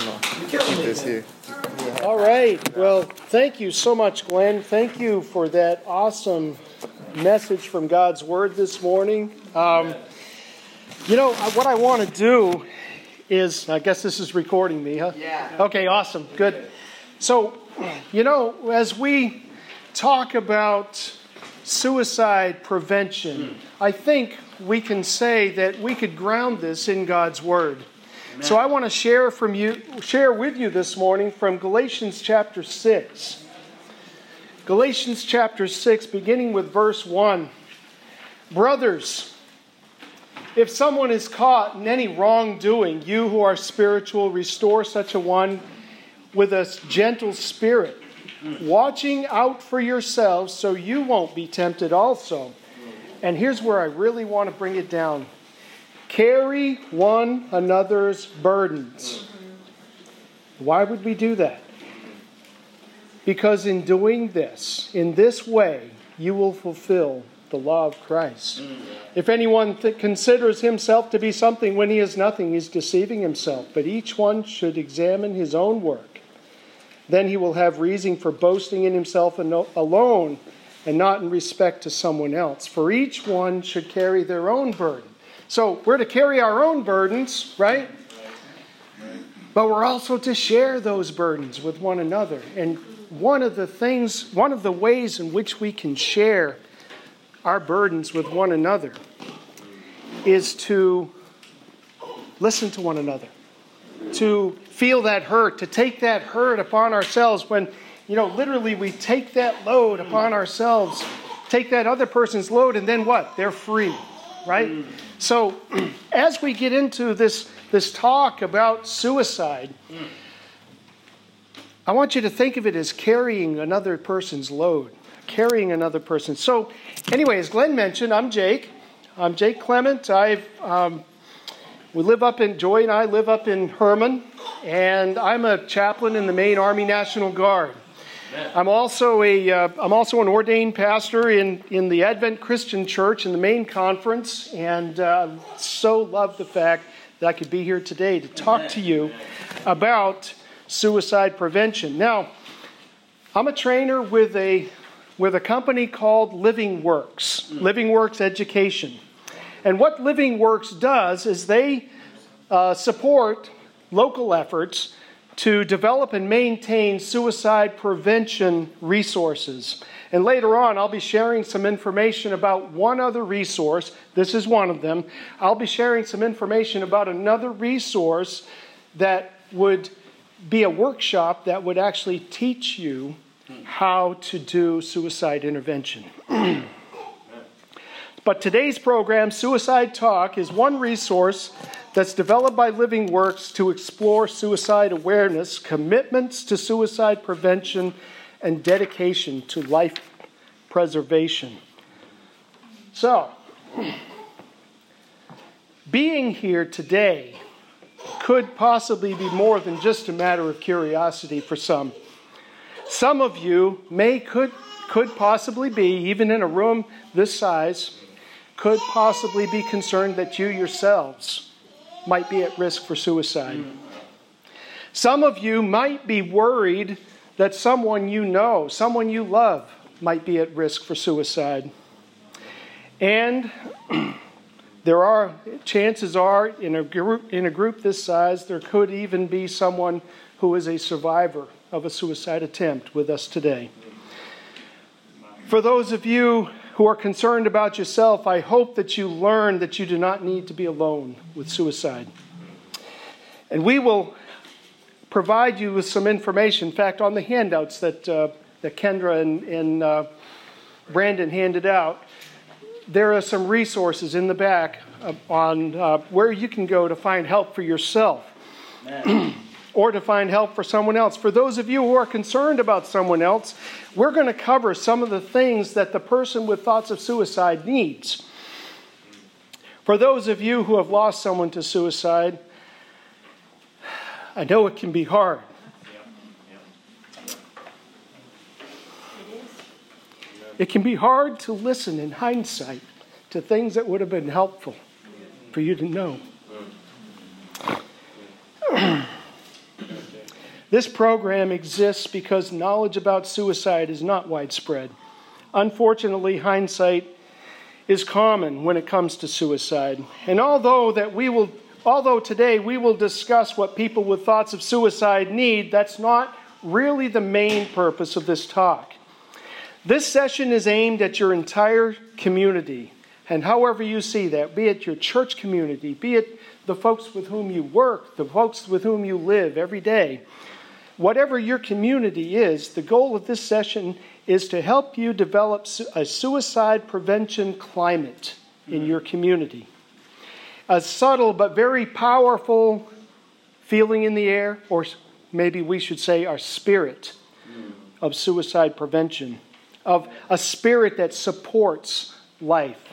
professional. Keep this here. All right. Well, thank you so much, Glenn. Thank you for that awesome message from God's Word this morning. Um, you know, what I want to do is, I guess this is recording me, huh? Yeah. Okay, awesome. Good. So, you know, as we talk about suicide prevention, I think we can say that we could ground this in God's Word. So I want to share from you share with you this morning from Galatians chapter 6. Galatians chapter 6 beginning with verse 1. Brothers, if someone is caught in any wrongdoing, you who are spiritual restore such a one with a gentle spirit, watching out for yourselves so you won't be tempted also. And here's where I really want to bring it down carry one another's burdens. Why would we do that? Because in doing this, in this way, you will fulfill the law of Christ. If anyone th- considers himself to be something when he is nothing, he's deceiving himself. But each one should examine his own work. Then he will have reason for boasting in himself alone and not in respect to someone else. For each one should carry their own burden. So we're to carry our own burdens, right? But we're also to share those burdens with one another. And one of the things, one of the ways in which we can share our burdens with one another is to listen to one another, to feel that hurt, to take that hurt upon ourselves when, you know, literally we take that load upon ourselves, take that other person's load, and then what? They're free, right? So, as we get into this, this talk about suicide, I want you to think of it as carrying another person's load, carrying another person. So, anyway, as Glenn mentioned, I'm Jake. I'm Jake Clement. I've um, we live up in Joy and I live up in Hermon, and I'm a chaplain in the Maine Army National Guard. I'm also a uh, also an ordained pastor in in the Advent Christian Church in the Maine conference, and uh, so love the fact that I could be here today to talk to you about suicide prevention. Now, I'm a trainer with a with a company called LivingWorks, Living Works Education, and what LivingWorks does is they uh, support local efforts to develop and maintain suicide prevention resources. And later on, I'll be sharing some information about one other resource. This is one of them. I'll be sharing some information about another resource that would be a workshop that would actually teach you how to do suicide intervention. but today's program, Suicide Talk, is one resource that's developed by LivingWorks to explore suicide awareness, commitments to suicide prevention, and dedication to life preservation. So, being here today could possibly be more than just a matter of curiosity for some. Some of you may could could possibly be even in a room this size could possibly be concerned that you yourselves might be at risk for suicide. Some of you might be worried that someone you know, someone you love, might be at risk for suicide. And there are chances are in a group in a group this size there could even be someone who is a survivor of a suicide attempt with us today. For those of you who are concerned about yourself, I hope that you learn that you do not need to be alone with suicide. And we will provide you with some information. In fact, on the handouts that, uh, that Kendra and, and uh, Brandon handed out, there are some resources in the back on uh, where you can go to find help for yourself. Or to find help for someone else. For those of you who are concerned about someone else, we're going to cover some of the things that the person with thoughts of suicide needs. For those of you who have lost someone to suicide, I know it can be hard. It can be hard to listen in hindsight to things that would have been helpful for you to know. This program exists because knowledge about suicide is not widespread. Unfortunately, hindsight is common when it comes to suicide. And although that we will although today we will discuss what people with thoughts of suicide need, that's not really the main purpose of this talk. This session is aimed at your entire community, and however you see that, be it your church community, be it the folks with whom you work, the folks with whom you live every day, whatever your community is, the goal of this session is to help you develop a suicide prevention climate in your community. A subtle but very powerful feeling in the air, or maybe we should say our spirit of suicide prevention, of a spirit that supports life.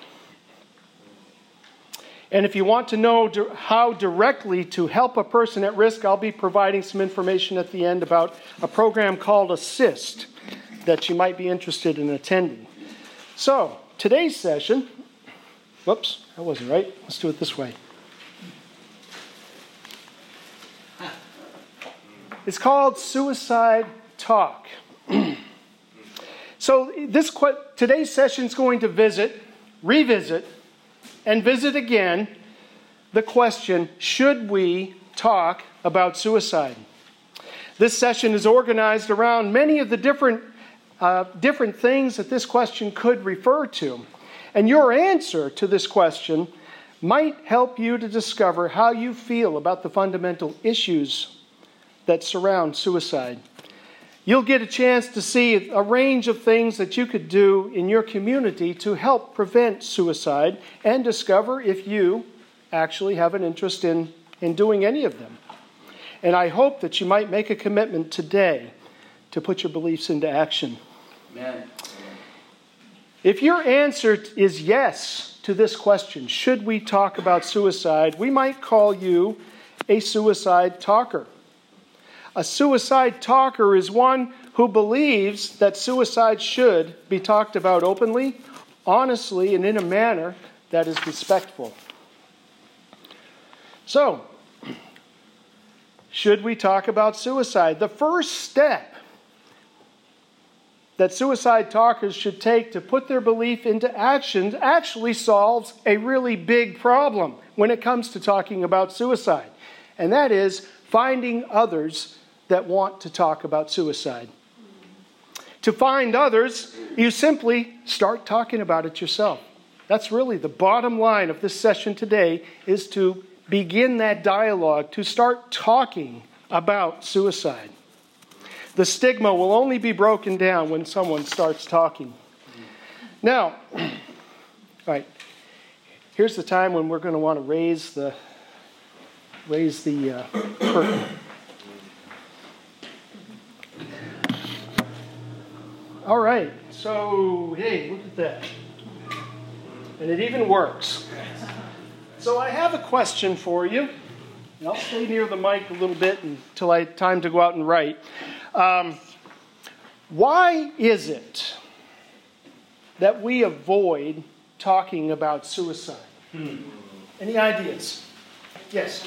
And if you want to know how directly to help a person at risk, I'll be providing some information at the end about a program called ASIST that you might be interested in attending. So, today's session, whoops, that wasn't right. Let's do it this way. It's called Suicide Talk. so, this today's session is going to visit, revisit, and visit again the question should we talk about suicide? This session is organized around many of the different, uh, different things that this question could refer to. And your answer to this question might help you to discover how you feel about the fundamental issues that surround suicide. You'll get a chance to see a range of things that you could do in your community to help prevent suicide and discover if you actually have an interest in, in doing any of them. And I hope that you might make a commitment today to put your beliefs into action. Amen. If your answer is yes to this question, should we talk about suicide, we might call you a suicide talker. A suicide talker is one who believes that suicide should be talked about openly, honestly, and in a manner that is respectful. So, should we talk about suicide? The first step that suicide talkers should take to put their belief into action actually solves a really big problem when it comes to talking about suicide. And that is finding others that want to talk about suicide. To find others, you simply start talking about it yourself. That's really the bottom line of this session today is to begin that dialogue, to start talking about suicide. The stigma will only be broken down when someone starts talking. Now, all right, here's the time when we're going to want to raise the raise the uh, curtain. All right, so hey, look at that. And it even works. So I have a question for you. I'll stay near the mic a little bit until I time to go out and write. Um, why is it that we avoid talking about suicide? Hmm. Any ideas? Yes.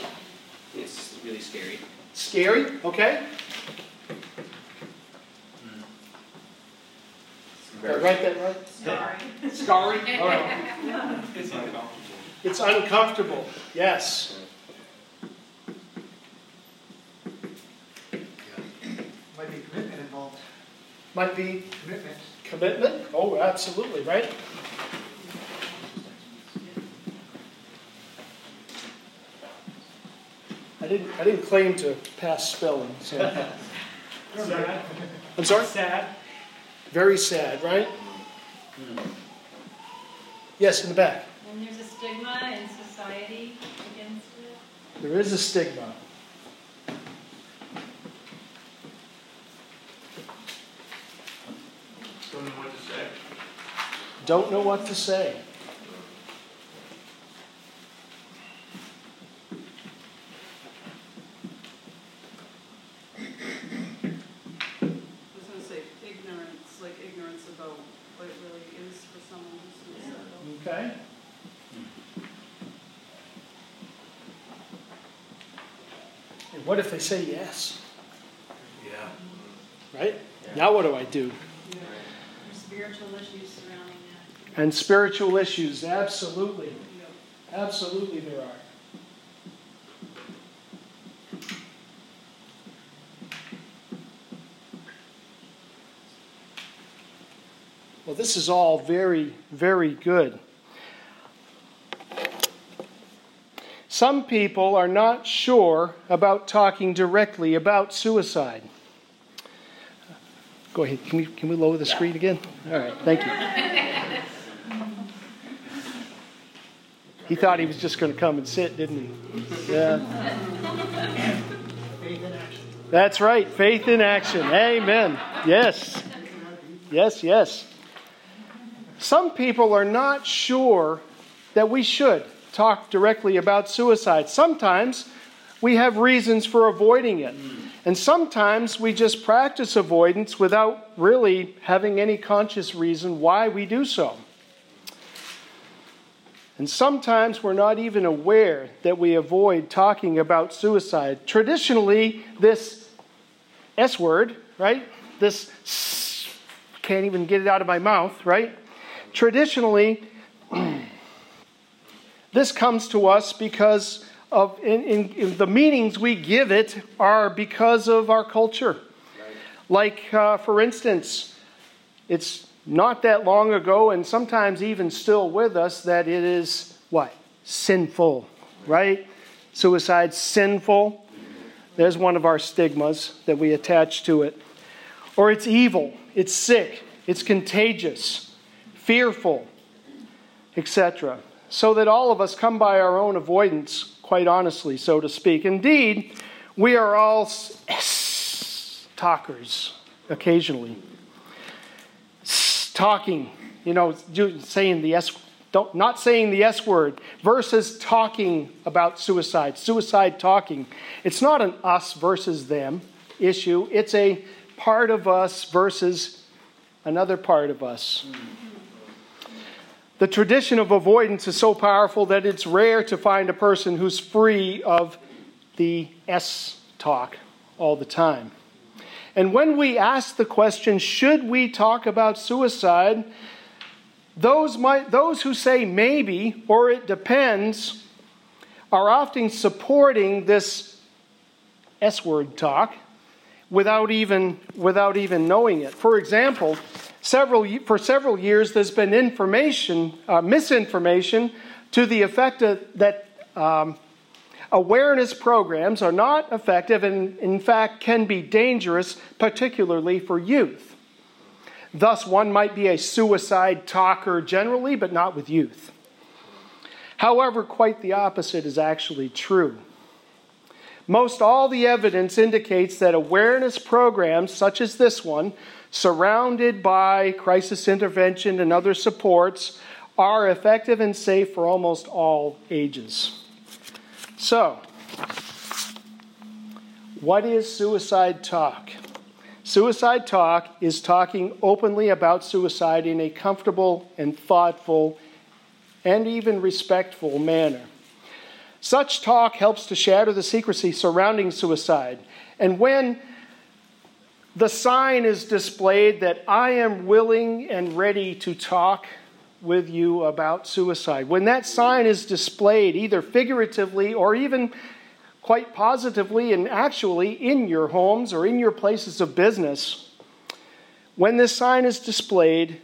It's really scary. Scary? Okay. Did I write that right? Scarring. Scarring? All right. It's uncomfortable. It's uncomfortable, yes. Might be commitment involved. Might be Commitment. commitment? Oh, absolutely, right? I didn't, I didn't claim to pass spelling, so. Sad. I'm sorry? Sad. Very sad, right? Yes, in the back. And there's a stigma in society against it. There is a stigma. Don't know what to say. Don't know what to say. I was gonna say ignorance, like ignorance about what it really is for someone who's suicidal. Okay? And what if they say yes? Yeah. right? Now what do I do? There's spiritual issues surrounding that. And spiritual issues, absolutely. Absolutely, there are. Well, this is all very, very good. Some people are not sure about talking directly about suicide. Go ahead. Can we, can we lower the screen again? All right. Thank you. He thought he was just going to come and sit, didn't he? Yeah. Faith in action. That's right. Faith in action. Amen. Yes. Yes, yes. Some people are not sure that we should talk directly about suicide. Sometimes we have reasons for avoiding it. And sometimes we just practice avoidance without really having any conscious reason why we do so. And sometimes we're not even aware that we avoid talking about suicide. Traditionally, this S word, right? This can't even get it out of my mouth, right? Traditionally, this comes to us because of in, in, in the meanings we give it are because of our culture. Like, uh, for instance, it's not that long ago, and sometimes even still with us, that it is what? Sinful, right? Suicide, sinful. There's one of our stigmas that we attach to it. Or it's evil, it's sick, it's contagious, fearful, etc. So that all of us come by our own avoidance, quite honestly, so to speak. Indeed, we are all s- talkers occasionally. S- Talking, you know, saying the S, don't, not saying the S word, versus talking about suicide, suicide talking. It's not an us versus them issue, it's a part of us versus another part of us. The tradition of avoidance is so powerful that it's rare to find a person who's free of the S talk all the time. And when we ask the question, should we talk about suicide? Those, might, those who say maybe or it depends are often supporting this S word talk without even, without even knowing it. For example, several, for several years there's been information, uh, misinformation to the effect of, that um, awareness programs are not effective and, in fact, can be dangerous, particularly for youth. Thus, one might be a suicide talker generally, but not with youth. However, quite the opposite is actually true. Most all the evidence indicates that awareness programs, such as this one, surrounded by crisis intervention and other supports, are effective and safe for almost all ages. So, what is suicide talk? Suicide talk is talking openly about suicide in a comfortable and thoughtful and even respectful manner. Such talk helps to shatter the secrecy surrounding suicide. And when the sign is displayed that I am willing and ready to talk with you about suicide, when that sign is displayed, either figuratively or even quite positively and actually in your homes or in your places of business, when this sign is displayed,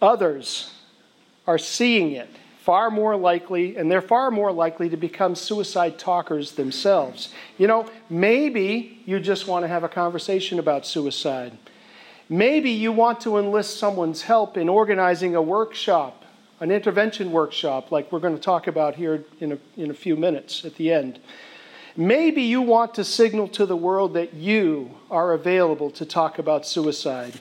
others are seeing it far more likely, and they're far more likely to become suicide talkers themselves. You know, maybe you just want to have a conversation about suicide. Maybe you want to enlist someone's help in organizing a workshop, an intervention workshop, like we're going to talk about here in a, in a few minutes at the end. Maybe you want to signal to the world that you are available to talk about suicide.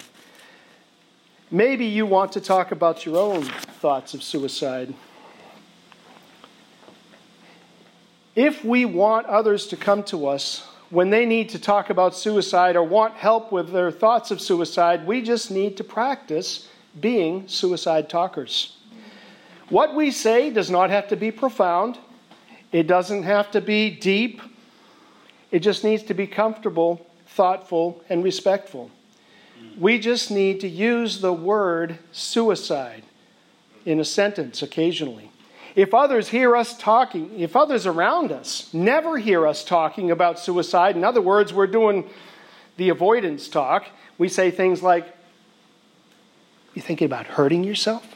Maybe you want to talk about your own thoughts of suicide. If we want others to come to us when they need to talk about suicide or want help with their thoughts of suicide, we just need to practice being suicide talkers. What we say does not have to be profound, it doesn't have to be deep, it just needs to be comfortable, thoughtful, and respectful. We just need to use the word suicide in a sentence occasionally. If others hear us talking, if others around us never hear us talking about suicide, in other words, we're doing the avoidance talk, we say things like, You thinking about hurting yourself?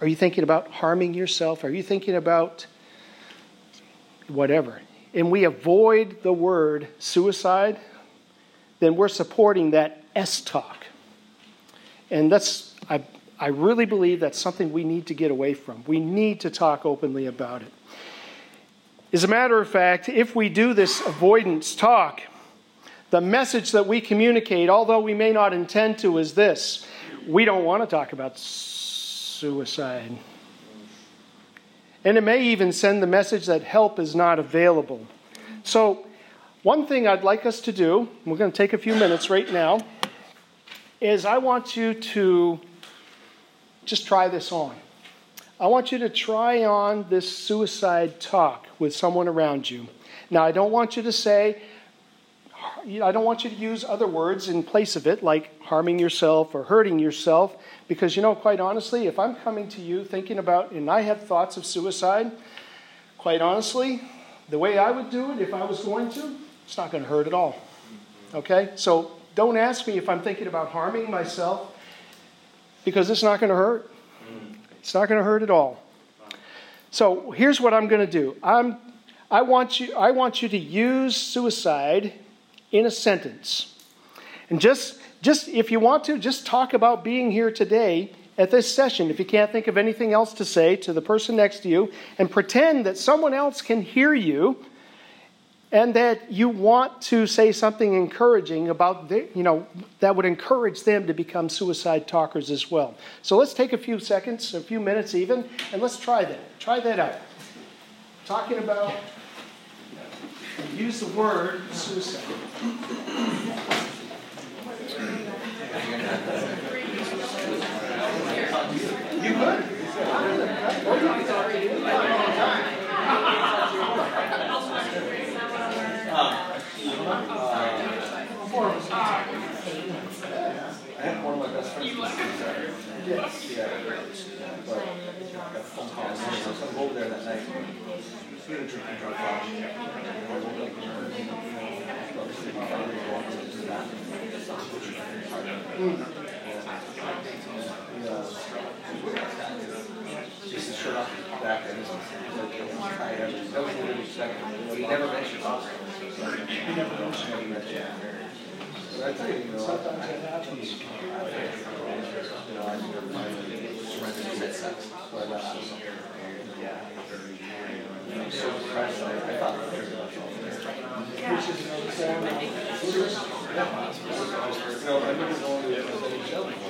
Are you thinking about harming yourself? Are you thinking about whatever? And we avoid the word suicide, then we're supporting that S talk. And that's, I, I really believe that's something we need to get away from. We need to talk openly about it. As a matter of fact, if we do this avoidance talk, the message that we communicate, although we may not intend to, is this we don't want to talk about suicide. And it may even send the message that help is not available. So, one thing I'd like us to do, we're going to take a few minutes right now, is I want you to just try this on. I want you to try on this suicide talk with someone around you. Now, I don't want you to say, I don't want you to use other words in place of it, like harming yourself or hurting yourself, because, you know, quite honestly, if I'm coming to you thinking about, and I have thoughts of suicide, quite honestly, the way I would do it if I was going to, it's not going to hurt at all. Okay? So don't ask me if I'm thinking about harming myself, because it's not going to hurt. It's not going to hurt at all. So here's what I'm going to do. I'm, I, want you, I want you to use suicide in a sentence. And just, just if you want to, just talk about being here today at this session. If you can't think of anything else to say to the person next to you, and pretend that someone else can hear you and that you want to say something encouraging about the, you know that would encourage them to become suicide talkers as well. So let's take a few seconds a few minutes even and let's try that. Try that out. Talking about use the word suicide. You could I had one of my best friends. Yes. Yeah. But I got a phone call. So I was over there that night. We had a drinking drunk watch. I woke up and heard, you know, obviously my father was walking into the bathroom. He, uh, just his shirt off his back and he was tired. That was what he. He never mentioned. He never mentioned it. But I tell you, you know, sometimes that happens you know, I think everybody surrendered to it. But, uh, I'm so impressed. I, I thought it was very much all there. which is another form of You know, I remember going to a jail before. You know, I've been in,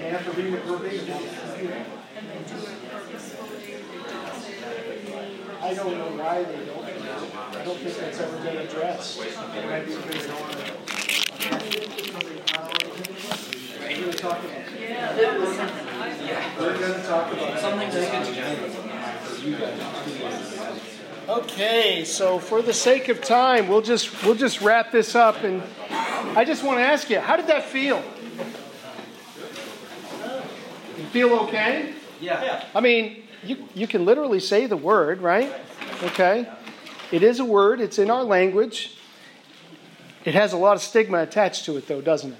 And verbatim. I don't know why they don't. I don't think that's ever been addressed. It might be We're about. Something Okay, so for the sake of time, we'll just we'll just wrap this up, and I just want to ask you, how did that feel? You feel okay? Yeah. I mean, you you can literally say the word, right? Okay, it is a word. It's in our language. It has a lot of stigma attached to it, though, doesn't it?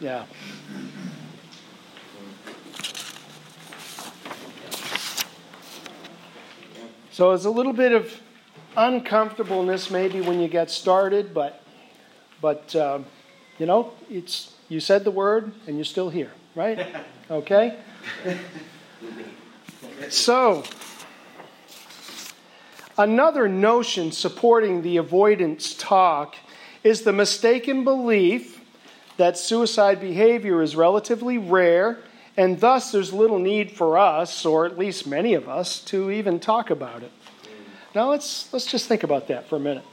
Yeah. So it's a little bit of uncomfortableness maybe when you get started, but but um, you know it's you said the word and you're still here, right? Okay. So another notion supporting the avoidance talk is the mistaken belief that suicide behavior is relatively rare, and thus there's little need for us, or at least many of us, to even talk about it. Now let's, let's just think about that for a minute.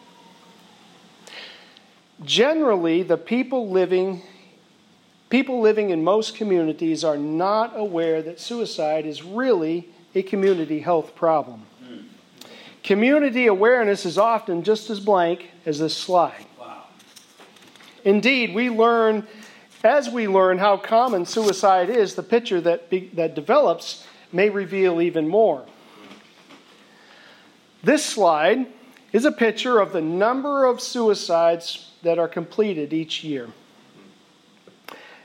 Generally, the people living people living in most communities are not aware that suicide is really a community health problem. Community awareness is often just as blank as this slide. Wow. Indeed, we learn, as we learn how common suicide is, the picture that, be, that develops may reveal even more. This slide is a picture of the number of suicides that are completed each year.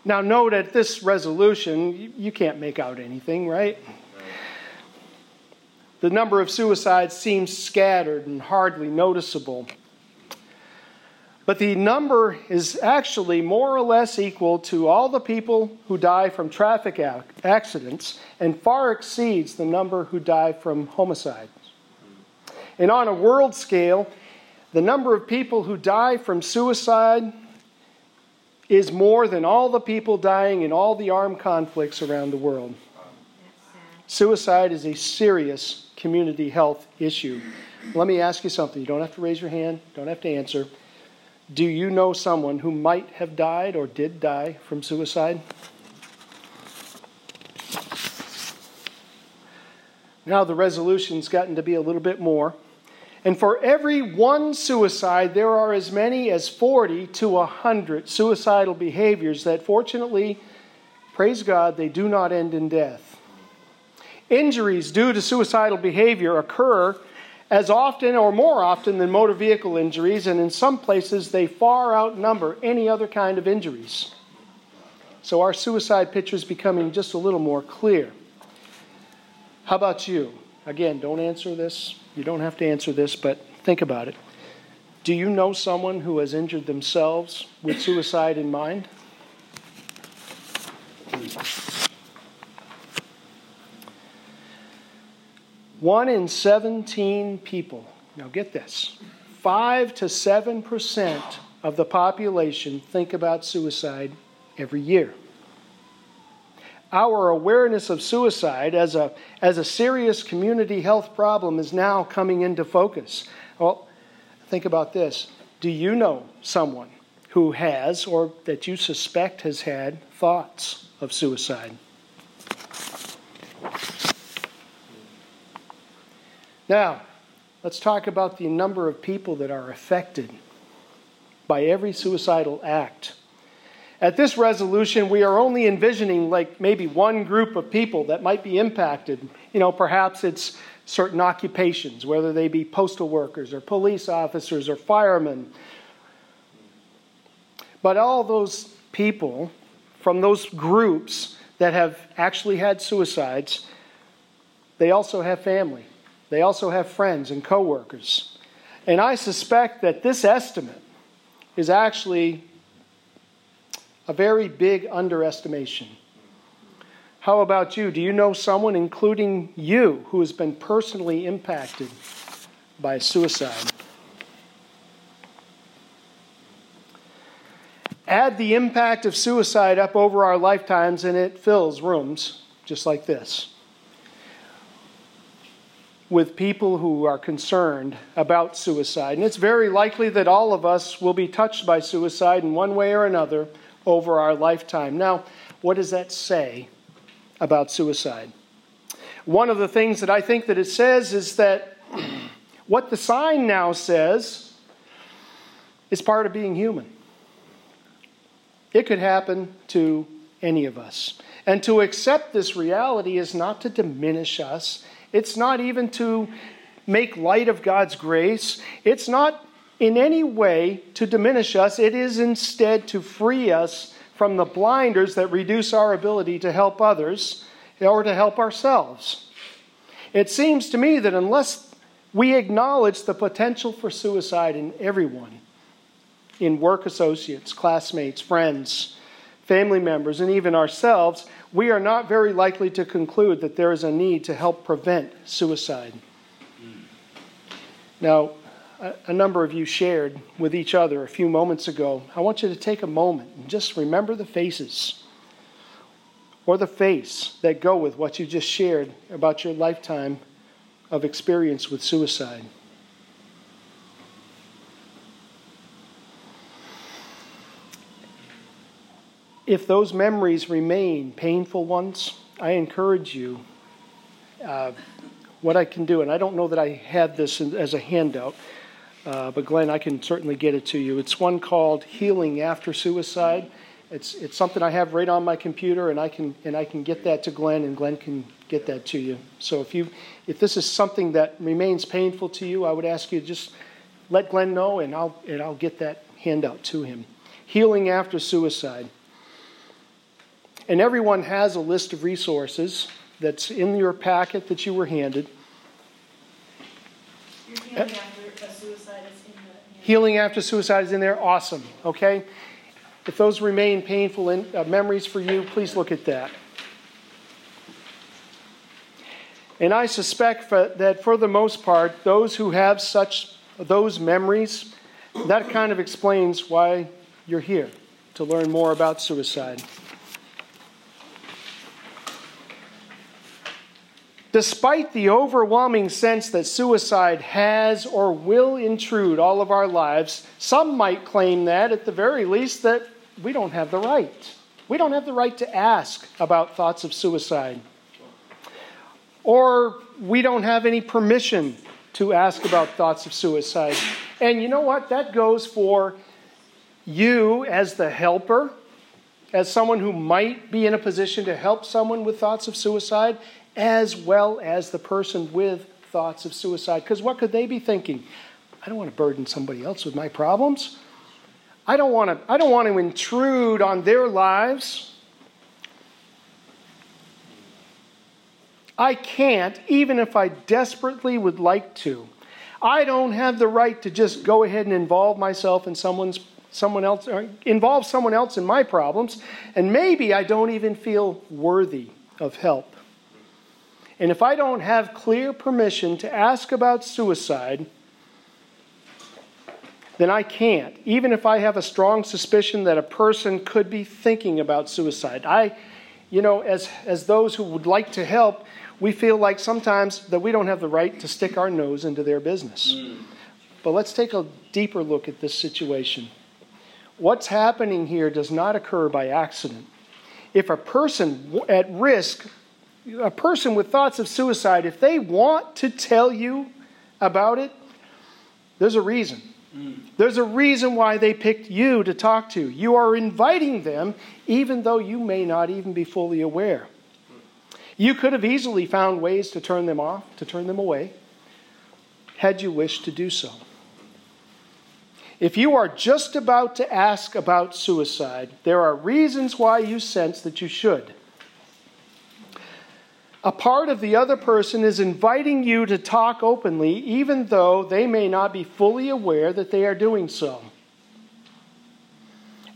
Now, note at this resolution, you can't make out anything, right? The number of suicides seems scattered and hardly noticeable. But the number is actually more or less equal to all the people who die from traffic accidents and far exceeds the number who die from homicides. And on a world scale, the number of people who die from suicide is more than all the people dying in all the armed conflicts around the world. Suicide is a serious community health issue. Let me ask you something. You don't have to raise your hand, don't have to answer. Do you know someone who might have died or did die from suicide? Now the resolution's gotten to be a little bit more. And for every one suicide, there are as many as 40 to 100 suicidal behaviors that, fortunately, praise God, they do not end in death. Injuries due to suicidal behavior occur as often or more often than motor vehicle injuries, and in some places they far outnumber any other kind of injuries. So our suicide picture is becoming just a little more clear. How about you? Again, don't answer this. You don't have to answer this, but think about it. Do you know someone who has injured themselves with suicide in mind? One in 17 people, now get this, 5 to 7% of the population think about suicide every year. Our awareness of suicide as a, as a serious community health problem is now coming into focus. Well, think about this. Do you know someone who has, or that you suspect has had, thoughts of suicide? Now, let's talk about the number of people that are affected by every suicidal act. At this resolution, we are only envisioning like maybe one group of people that might be impacted. You know, perhaps it's certain occupations, whether they be postal workers or police officers or firemen. But all those people from those groups that have actually had suicides, they also have family. They also have friends and coworkers. And I suspect that this estimate is actually a very big underestimation. How about you? Do you know someone, including you, who has been personally impacted by suicide? Add the impact of suicide up over our lifetimes, and it fills rooms just like this with people who are concerned about suicide. And it's very likely that all of us will be touched by suicide in one way or another over our lifetime. Now, what does that say about suicide? One of the things that I think that it says is that what the sign now says is part of being human. It could happen to any of us. And to accept this reality is not to diminish us, it's not even to make light of God's grace. It's not in any way to diminish us. It is instead to free us from the blinders that reduce our ability to help others or to help ourselves. It seems to me that unless we acknowledge the potential for suicide in everyone, in work associates, classmates, friends, family members, and even ourselves, we are not very likely to conclude that there is a need to help prevent suicide. Now, a, number of you shared with each other a few moments ago, I want you to take a moment and just remember the faces or the face that go with what you just shared about your lifetime of experience with suicide. If those memories remain painful ones, I encourage you. Uh, what I can do, and I don't know that I have this as a handout, uh, but Glenn, I can certainly get it to you. It's one called Healing After Suicide. It's, it's something I have right on my computer, and I can and I can get that to Glenn, and Glenn can get that to you. So if you if this is something that remains painful to you, I would ask you to just let Glenn know, and I'll and I'll get that handout to him. Healing after suicide. And everyone has a list of resources that's in your packet that you were handed. Healing after suicide is in there. Awesome. Okay. If those remain painful in, uh, memories for you, please look at that. And I suspect for, that for the most part, those who have such those memories, that kind of explains why you're here to learn more about suicide. Despite the overwhelming sense that suicide has or will intrude all of our lives, some might claim that, at the very least, that we don't have the right. We don't have the right to ask about thoughts of suicide. Or we don't have any permission to ask about thoughts of suicide. And you know what? That goes for you as the helper, as someone who might be in a position to help someone with thoughts of suicide, as well as the person with thoughts of suicide. Because what could they be thinking? I don't want to burden somebody else with my problems. I don't want to, I don't want to intrude on their lives. I can't, even if I desperately would like to. I don't have the right to just go ahead and involve myself in someone's someone else or involve someone else in my problems, and maybe I don't even feel worthy of help. And if I don't have clear permission to ask about suicide, then I can't, even if I have a strong suspicion that a person could be thinking about suicide. I, you know, as, as those who would like to help, we feel like sometimes that we don't have the right to stick our nose into their business. Mm. But let's take a deeper look at this situation. What's happening here does not occur by accident. If a person at risk a person with thoughts of suicide, if they want to tell you about it, there's a reason. There's a reason why they picked you to talk to. You are inviting them, even though you may not even be fully aware. You could have easily found ways to turn them off, to turn them away, had you wished to do so. If you are just about to ask about suicide, there are reasons why you sense that you should a part of the other person is inviting you to talk openly, even though they may not be fully aware that they are doing so.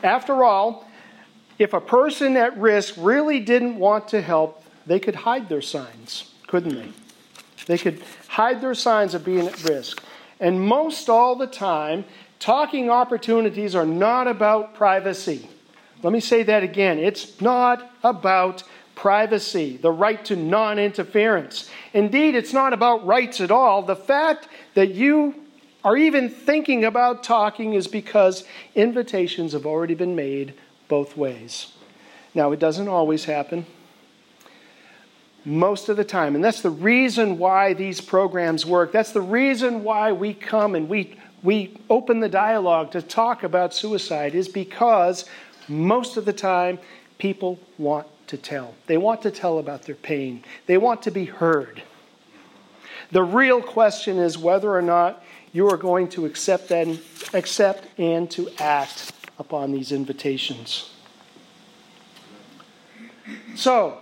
After all, if a person at risk really didn't want to help, they could hide their signs, couldn't they? They could hide their signs of being at risk. And most all the time, talking opportunities are not about privacy. Let me say that again. It's not about privacy, the right to non interference. Indeed, it's not about rights at all. The fact that you are even thinking about talking is because invitations have already been made both ways. Now, it doesn't always happen. Most of the time. And that's the reason why these programs work. That's the reason why we come and we, we open the dialogue to talk about suicide, is because most of the time people want to tell. They want to tell about their pain, they want to be heard. The real question is whether or not you are going to accept and, accept and to act upon these invitations. So,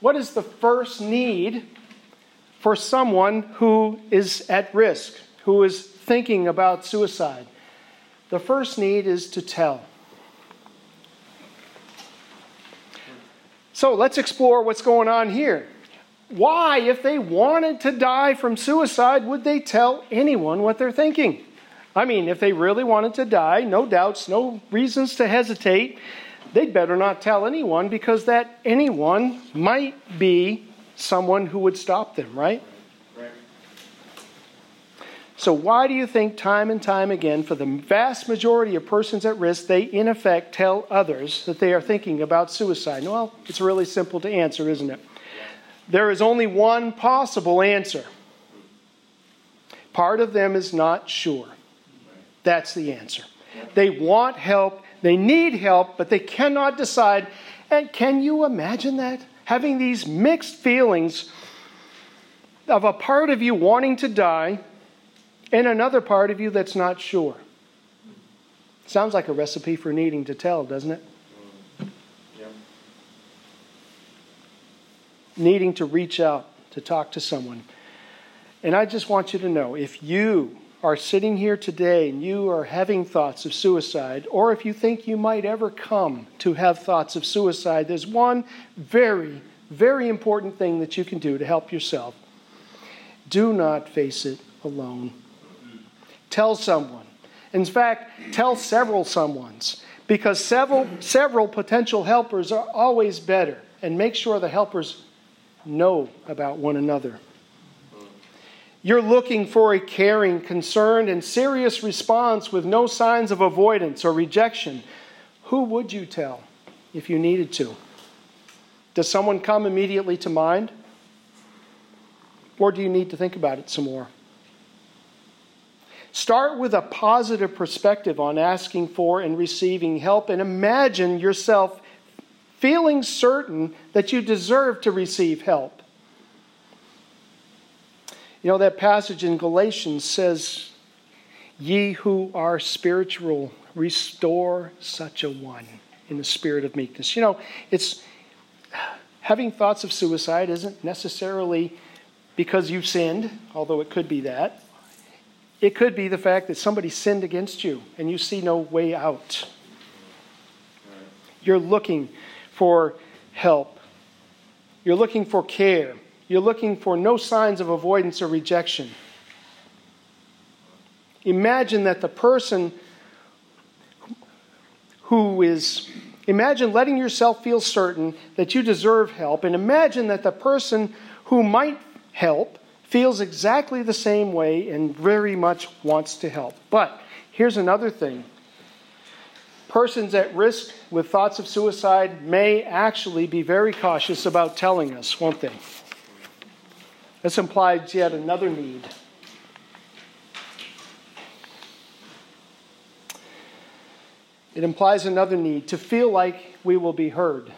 what is the first need for someone who is at risk, who is thinking about suicide? The first need is to tell. So let's explore what's going on here. Why, if they wanted to die from suicide, would they tell anyone what they're thinking? I mean, if they really wanted to die, no doubts, no reasons to hesitate, they'd better not tell anyone because that anyone might be someone who would stop them, right? So, why do you think time and time again, for the vast majority of persons at risk, they in effect tell others that they are thinking about suicide? Well, it's really simple to answer, isn't it? There is only one possible answer. Part of them is not sure. That's the answer. They want help, they need help, but they cannot decide. And can you imagine that? Having these mixed feelings of a part of you wanting to die and another part of you that's not sure. Sounds like a recipe for needing to tell, doesn't it? Yep. Needing to reach out to talk to someone. And I just want you to know if you are sitting here today and you are having thoughts of suicide, or if you think you might ever come to have thoughts of suicide, there's one very, very important thing that you can do to help yourself. Do not face it alone. Tell someone. In fact, tell several someones because several, several potential helpers are always better. And make sure the helpers know about one another. You're looking for a caring, concerned, and serious response with no signs of avoidance or rejection. Who would you tell if you needed to? Does someone come immediately to mind? Or do you need to think about it some more? Start with a positive perspective on asking for and receiving help and imagine yourself feeling certain that you deserve to receive help. You know, that passage in Galatians says, Ye who are spiritual, restore such a one in the spirit of meekness. You know, it's having thoughts of suicide isn't necessarily because you've sinned, although it could be that. It could be the fact that somebody sinned against you and you see no way out. You're looking for help, you're looking for care. You're looking for no signs of avoidance or rejection. Imagine that the person who is, imagine letting yourself feel certain that you deserve help, and imagine that the person who might help feels exactly the same way and very much wants to help. But here's another thing persons at risk with thoughts of suicide may actually be very cautious about telling us, won't they? This implies yet another need. It implies another need to feel like we will be heard.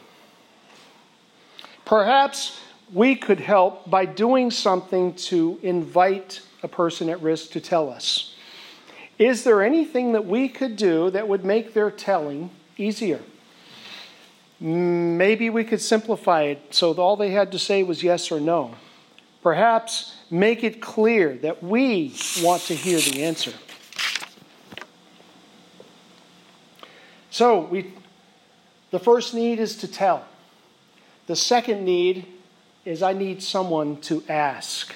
Perhaps we could help by doing something to invite a person at risk to tell us. Is there anything that we could do that would make their telling easier? Maybe we could simplify it so all they had to say was yes or no. Perhaps make it clear that we want to hear the answer. So, we, the first need is to tell. The second need is I need someone to ask.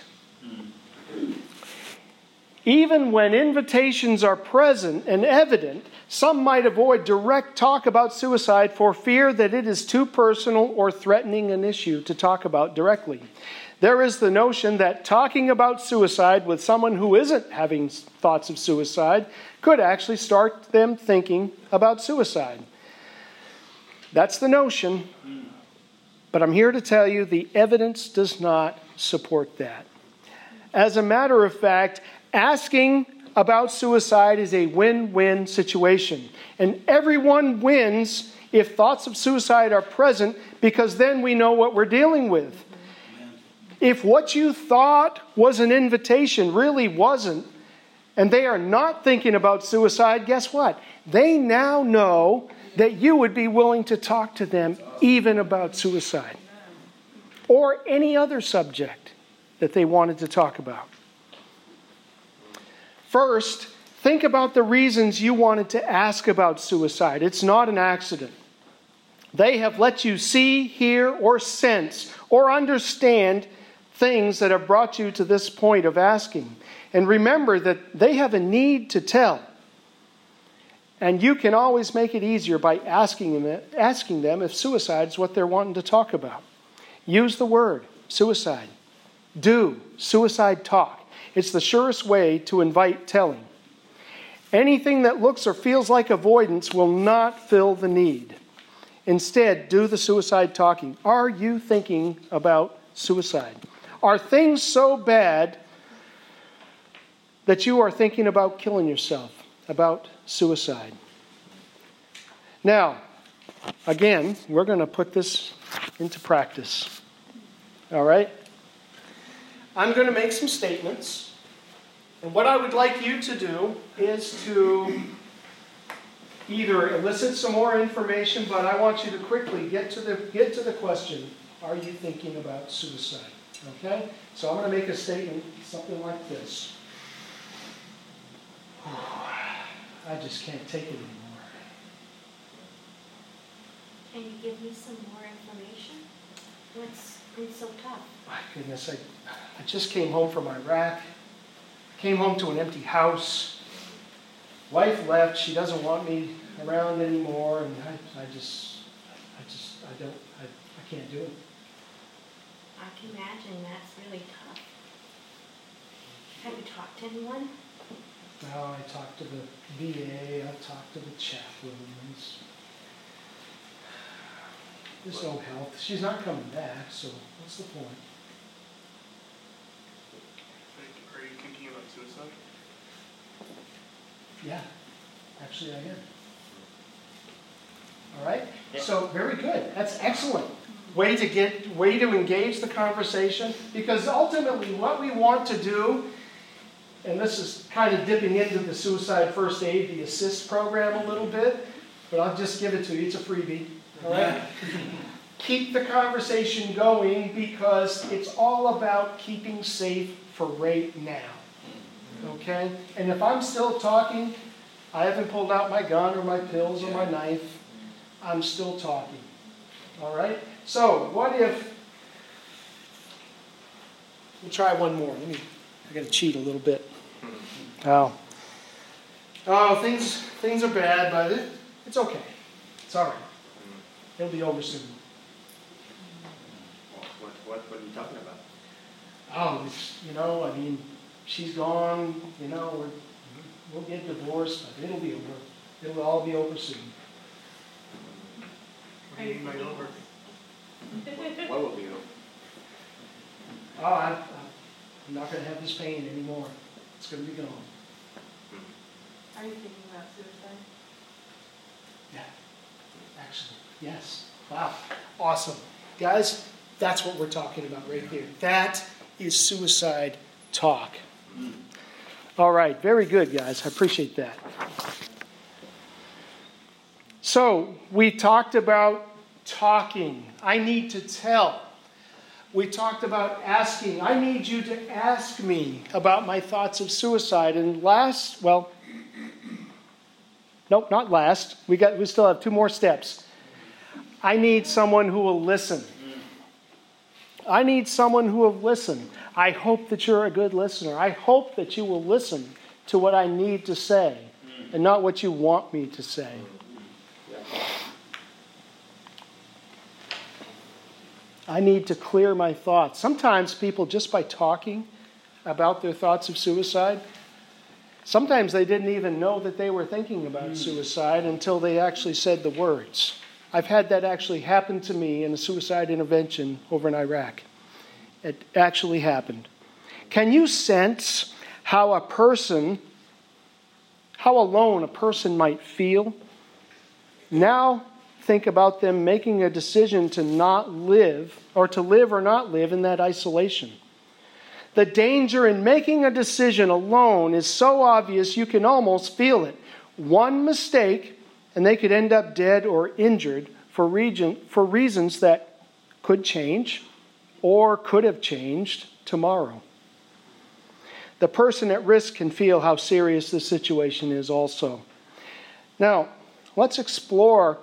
Even when invitations are present and evident, some might avoid direct talk about suicide for fear that it is too personal or threatening an issue to talk about directly. There is the notion that talking about suicide with someone who isn't having thoughts of suicide could actually start them thinking about suicide. That's the notion. But I'm here to tell you the evidence does not support that. As a matter of fact, asking about suicide is a win win situation. And everyone wins if thoughts of suicide are present because then we know what we're dealing with. If what you thought was an invitation really wasn't, and they are not thinking about suicide, guess what? They now know that you would be willing to talk to them even about suicide or any other subject that they wanted to talk about. First, think about the reasons you wanted to ask about suicide. It's not an accident. They have let you see, hear, or sense or understand things that have brought you to this point of asking. And remember that they have a need to tell. And you can always make it easier by asking them, asking them if suicide is what they're wanting to talk about. Use the word suicide. Do suicide talk. It's the surest way to invite telling. Anything that looks or feels like avoidance will not fill the need. Instead, do the suicide talking. Are you thinking about suicide? Are things so bad that you are thinking about killing yourself, about suicide? Now, again, we're going to put this into practice. All right? I'm going to make some statements. And what I would like you to do is to either elicit some more information, but I want you to quickly get to the, get to the question Are you thinking about suicide? Okay? So I'm going to make a statement, something like this I just can't take it anymore. Can you give me some more information? What's been so tough? My goodness, I, I just came home from Iraq, came home to an empty house. Wife left, she doesn't want me around anymore, and I, I just, I just, I don't, I, I can't do it. I can imagine that's really tough. Have you talked to anyone? Now I talked to the VA, I talked to the chaplains. There's no health. She's not coming back, so what's the point? Are you thinking about suicide? Yeah, actually I am. Hmm. All right? So very good. That's excellent. Way to get way to engage the conversation because ultimately what we want to do and this is kind of dipping into the suicide first aid, the ASIST program a little bit, but I'll just give it to you. It's a freebie. All right? Keep the conversation going because it's all about keeping safe for right now. Okay? And if I'm still talking, I haven't pulled out my gun or my pills or my knife. I'm still talking. All right? So, what if. We'll try one more. Let me. I got to cheat a little bit. Oh. Oh, things things are bad, but it, it's okay. It's all right. Mm. It'll be over soon. What, what, what are you talking about? Oh, it's, you know, I mean, she's gone. You know, we're, we'll get divorced, but it'll be over. It'll all be over soon. What do you mean by over? What will be over? Oh, I, I'm not going to have this pain anymore. It's going to be gone. Are you thinking about suicide? Yeah, actually, yes. Wow, awesome. Guys, that's what we're talking about right here. That is suicide talk. All right, very good, guys. I appreciate that. So, we talked about talking. I need to tell. We talked about asking. I need you to ask me about my thoughts of suicide. And last, well, Nope, not last. We got we still have two more steps. I need someone who will listen. I need someone who will listen. I hope that you're a good listener. I hope that you will listen to what I need to say and not what you want me to say. I need to clear my thoughts. Sometimes people, just by talking about their thoughts of suicide, Sometimes they didn't even know that they were thinking about hmm. suicide until they actually said the words. I've had that actually happen to me in a suicide intervention over in Iraq. It actually happened. Can you sense how a person, how alone a person might feel? Now think about them making a decision to not live, or to live or not live in that isolation. The danger in making a decision alone is so obvious you can almost feel it. One mistake, and they could end up dead or injured for, region, for reasons that could change or could have changed tomorrow. The person at risk can feel how serious the situation is also. Now, let's explore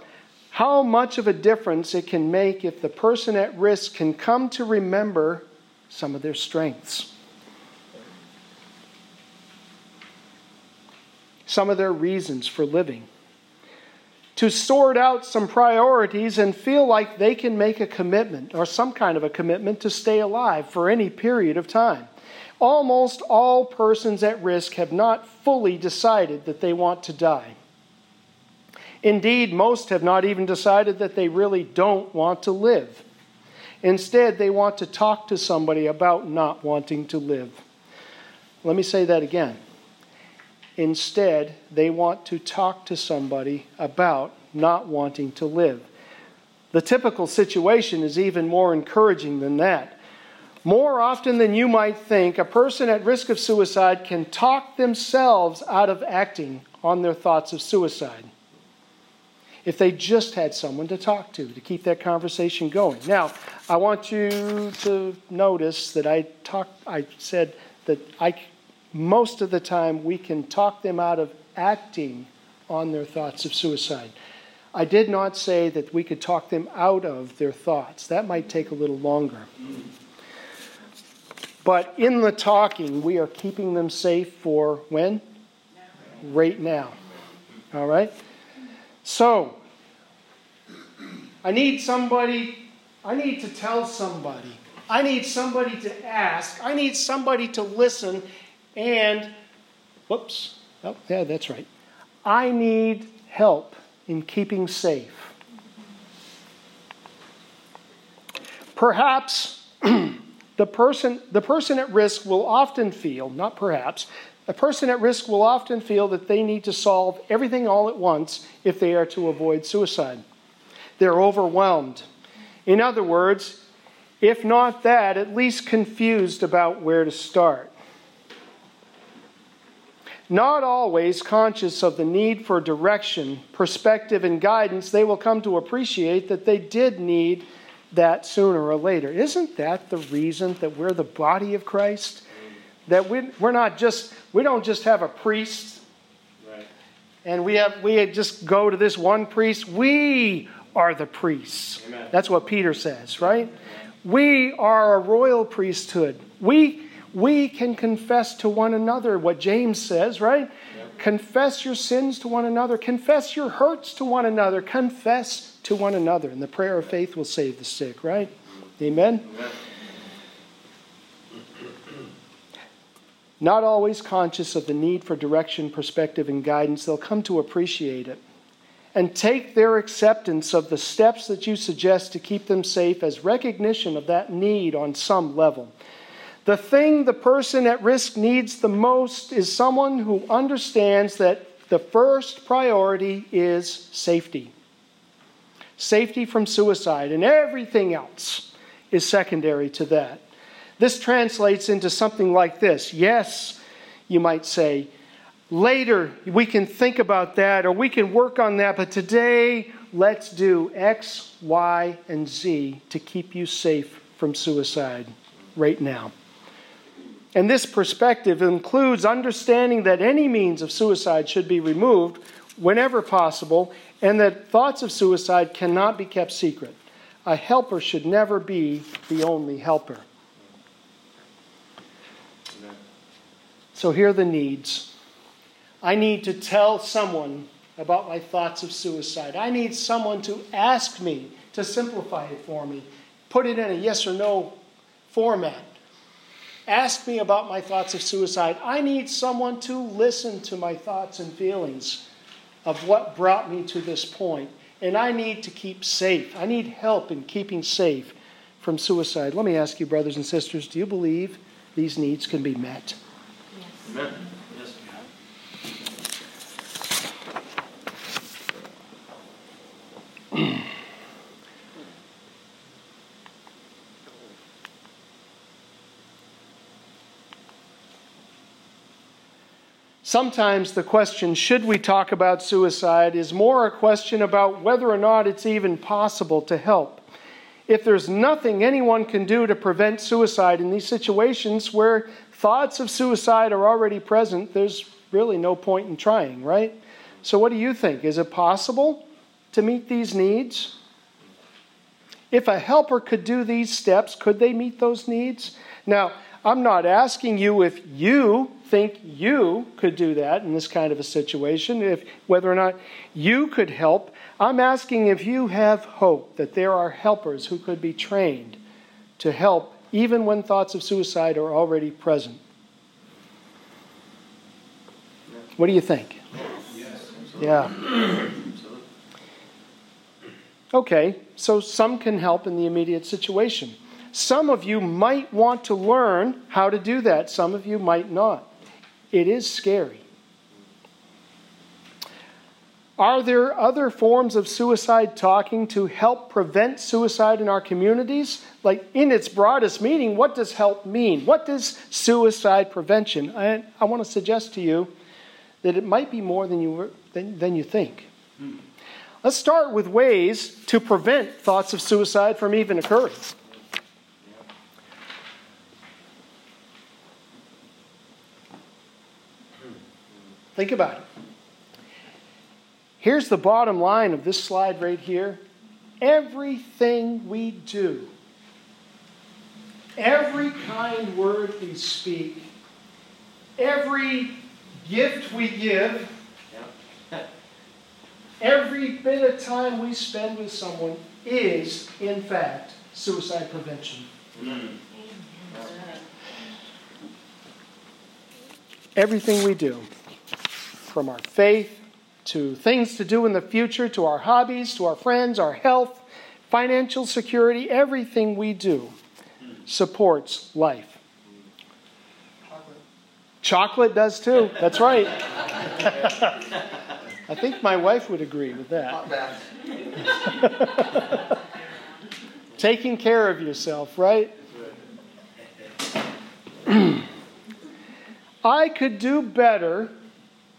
how much of a difference it can make if the person at risk can come to remember some of their strengths. some of their reasons for living, to sort out some priorities and feel like they can make a commitment or some kind of a commitment to stay alive for any period of time. Almost all persons at risk have not fully decided that they want to die. Indeed, most have not even decided that they really don't want to live. Instead, they want to talk to somebody about not wanting to live. Let me say that again. Instead, they want to talk to somebody about not wanting to live. The typical situation is even more encouraging than that. More often than you might think, a person at risk of suicide can talk themselves out of acting on their thoughts of suicide. If they just had someone to talk to to keep that conversation going. Now, I want you to notice that I talked I said that I most of the time we can talk them out of acting on their thoughts of suicide. I did not say that we could talk them out of their thoughts. That might take a little longer. But in the talking, we are keeping them safe for when? Right now. All right? So, I need somebody, I need to tell somebody. I need somebody to ask. I need somebody to listen and, whoops, oh, yeah, that's right. I need help in keeping safe. Perhaps the person, the person at risk will often feel, not perhaps, a person at risk will often feel that they need to solve everything all at once if they are to avoid suicide. They're overwhelmed. In other words, if not that, at least confused about where to start not always conscious of the need for direction, perspective, and guidance, they will come to appreciate that they did need that sooner or later. Isn't that the reason that we're the body of Christ? That we, we're not just, we don't just have a priest right. and we, have, we just go to this one priest. We are the priests. Amen. That's what Peter says, right? We are a royal priesthood. We we can confess to one another what James says, right? Yep. Confess your sins to one another, confess your hurts to one another, confess to one another. And the prayer of faith will save the sick, right? Mm. Amen? Amen. Not always conscious of the need for direction, perspective, and guidance, they'll come to appreciate it and take their acceptance of the steps that you suggest to keep them safe as recognition of that need on some level. The thing the person at risk needs the most is someone who understands that the first priority is safety. Safety from suicide, and everything else is secondary to that. This translates into something like this Yes, you might say, later we can think about that or we can work on that, but today let's do X, Y, and Z to keep you safe from suicide right now. And this perspective includes understanding that any means of suicide should be removed whenever possible, and that thoughts of suicide cannot be kept secret. A helper should never be the only helper. So here are the needs. I need to tell someone about my thoughts of suicide. I need someone to ask me to simplify it for me, put it in a yes or no format. Ask me about my thoughts of suicide. I need someone to listen to my thoughts and feelings of what brought me to this point. And I need to keep safe. I need help in keeping safe from suicide. Let me ask you, brothers and sisters, do you believe these needs can be met? Amen. Yes. Sometimes the question, should we talk about suicide, is more a question about whether or not it's even possible to help. If there's nothing anyone can do to prevent suicide in these situations where thoughts of suicide are already present, there's really no point in trying, right? So, what do you think? Is it possible to meet these needs? If a helper could do these steps, could they meet those needs? Now, I'm not asking you if you think you could do that in this kind of a situation, if whether or not you could help, I'm asking if you have hope that there are helpers who could be trained to help even when thoughts of suicide are already present. What do you think? Yeah. Okay, so some can help in the immediate situation. Some of you might want to learn how to do that, some of you might not. It is scary. Are there other forms of suicide talking to help prevent suicide in our communities? Like, in its broadest meaning, what does help mean? What does suicide prevention? I, I want to suggest to you that it might be more than you, than, than you think. Let's start with ways to prevent thoughts of suicide from even occurring. Think about it. Here's the bottom line of this slide right here. Everything we do, every kind word we speak, every gift we give, every bit of time we spend with someone is, in fact, suicide prevention. Mm. Everything we do, from our faith to things to do in the future, to our hobbies, to our friends, our health, financial security, everything we do supports life. Chocolate. Chocolate does too. That's right. I think my wife would agree with that. Taking care of yourself, right? I could do better.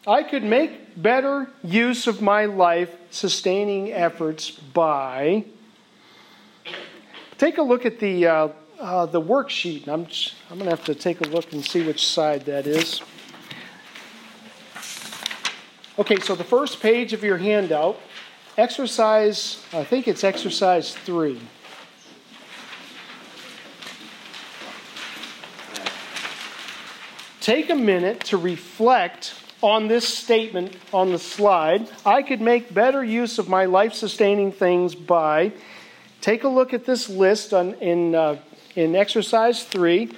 I could make better use of my life sustaining efforts by. Take a look at the, uh, uh, the worksheet. I'm, I'm going to have to take a look and see which side that is. Okay, so the first page of your handout, exercise, I think it's exercise three. Take a minute to reflect on this statement on the slide. I could make better use of my life sustaining things by. Take a look at this list on, in, uh, in exercise three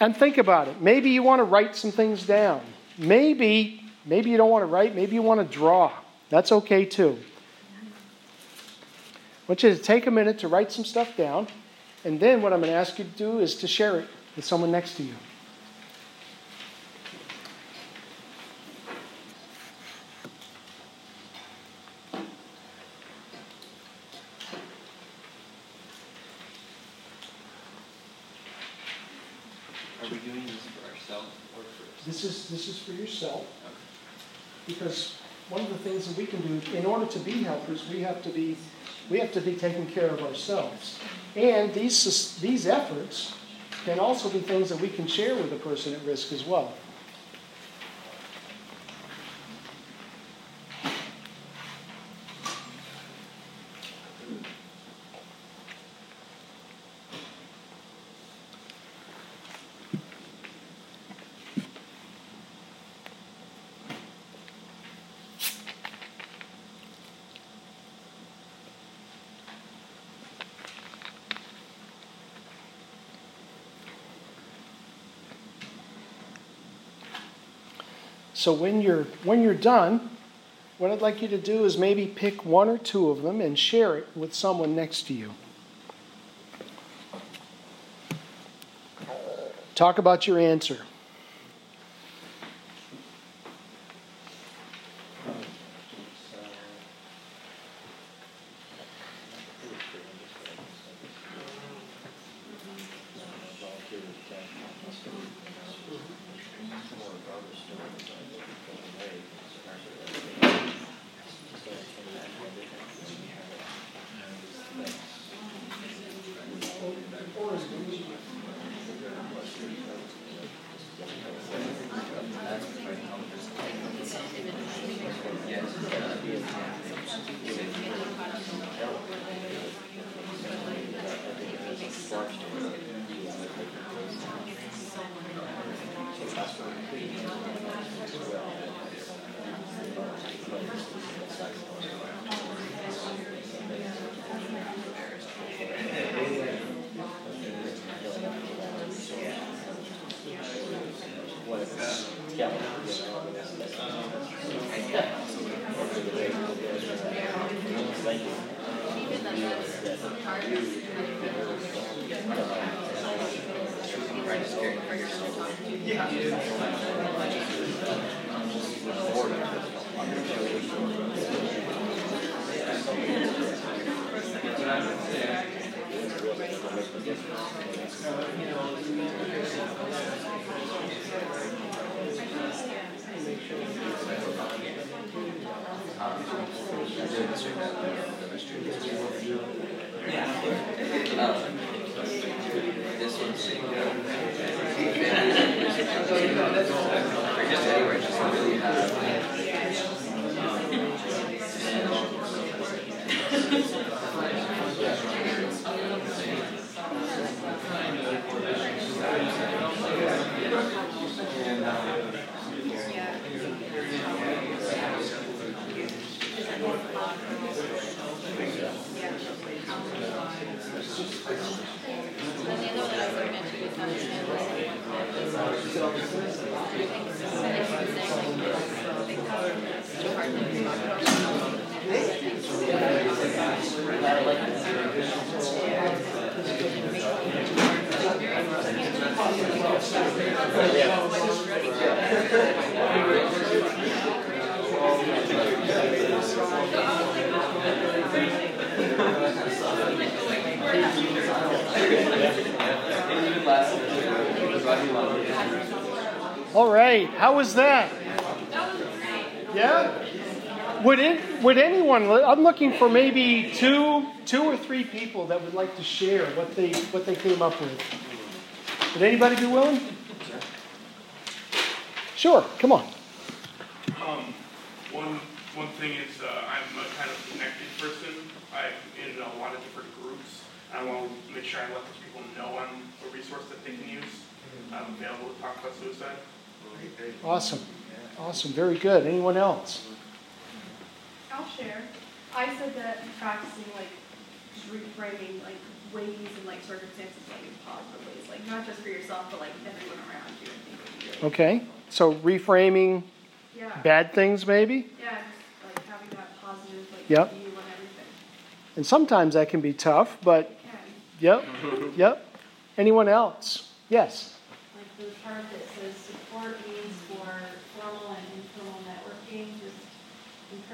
and think about it. Maybe you want to write some things down. Maybe, maybe you don't want to write, maybe you want to draw. That's okay too. I want you to take a minute to write some stuff down, and then what I'm going to ask you to do is to share it with someone next to you. Are we doing this for ourselves or for? This is this is for yourself, because one of the things that we can do in order to be helpers, we have to be we have to be taking care of ourselves, and these these efforts can also be things that we can share with a person at risk as well. So when you're when you're done, what I'd like you to do is maybe pick one or two of them and share it with someone next to you. Talk about your answer. All right, how was that? Yeah? Would it, would anyone I'm looking for maybe two two or three people that would like to share what they what they came up with. Would anybody be willing? Sure, come on. Um, one, one thing is, uh, I'm a kind of connected person. I'm in a lot of different groups. I want to make sure I let those people know I'm a resource that they can use. I'm available to talk about suicide. Awesome. Awesome, very good. Anyone else? I'll share. I said that practicing like just reframing like ways and like circumstances like in positive ways, like not just for yourself but like everyone around you. I think would be really Okay. So reframing yeah, bad things maybe? yeah, just like having that positive like Yep. view on everything. And sometimes that can be tough, but yep. Yep. Anyone else? Yes. Like the part that says support means for formal and informal networking, just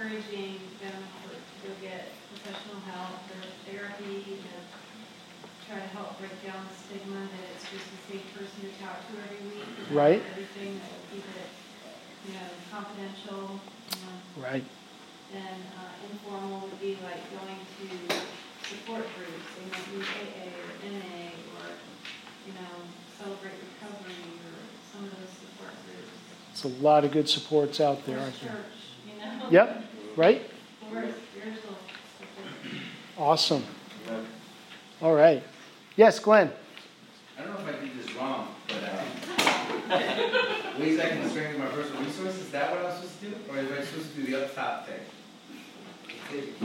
encouraging them to go get professional help or therapy to try to help break down the stigma that it's just a safe person to talk to every week. Right. Everything that will keep it, you know, confidential, you know. Right. And uh, informal would be like going to support groups, they might use AA or NA or, you know, celebrate recovery or some of those support groups. There's a lot of good supports out there, aren't there? church, you know? Yep. Right? Or spiritual support. Awesome. All right. Yes, Glenn. I don't know if I did this wrong, but uh, ways I can strengthen my personal resources. Is that what I'm supposed to do, or am I supposed to do the up top thing?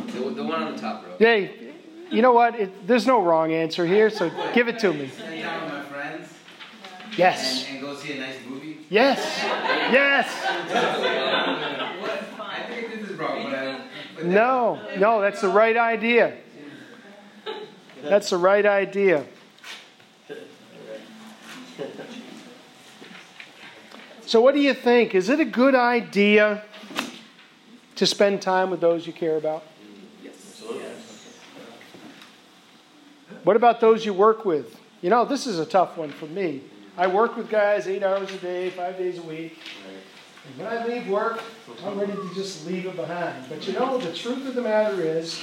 The, the one on the top row. Hey, you know what? It, there's no wrong answer here, so give it to me. Sit down with my friends Yes. and, and go see a nice movie. Yes. Yes. I think I did this wrong, but I. But No, no, that's the right idea. That's the right idea. So, what do you think? Is it a good idea to spend time with those you care about? Yes. Absolutely. What about those you work with? You know, this is a tough one for me. I work with guys eight hours a day, five days a week. And when I leave work, I'm ready to just leave it behind. But you know, the truth of the matter is,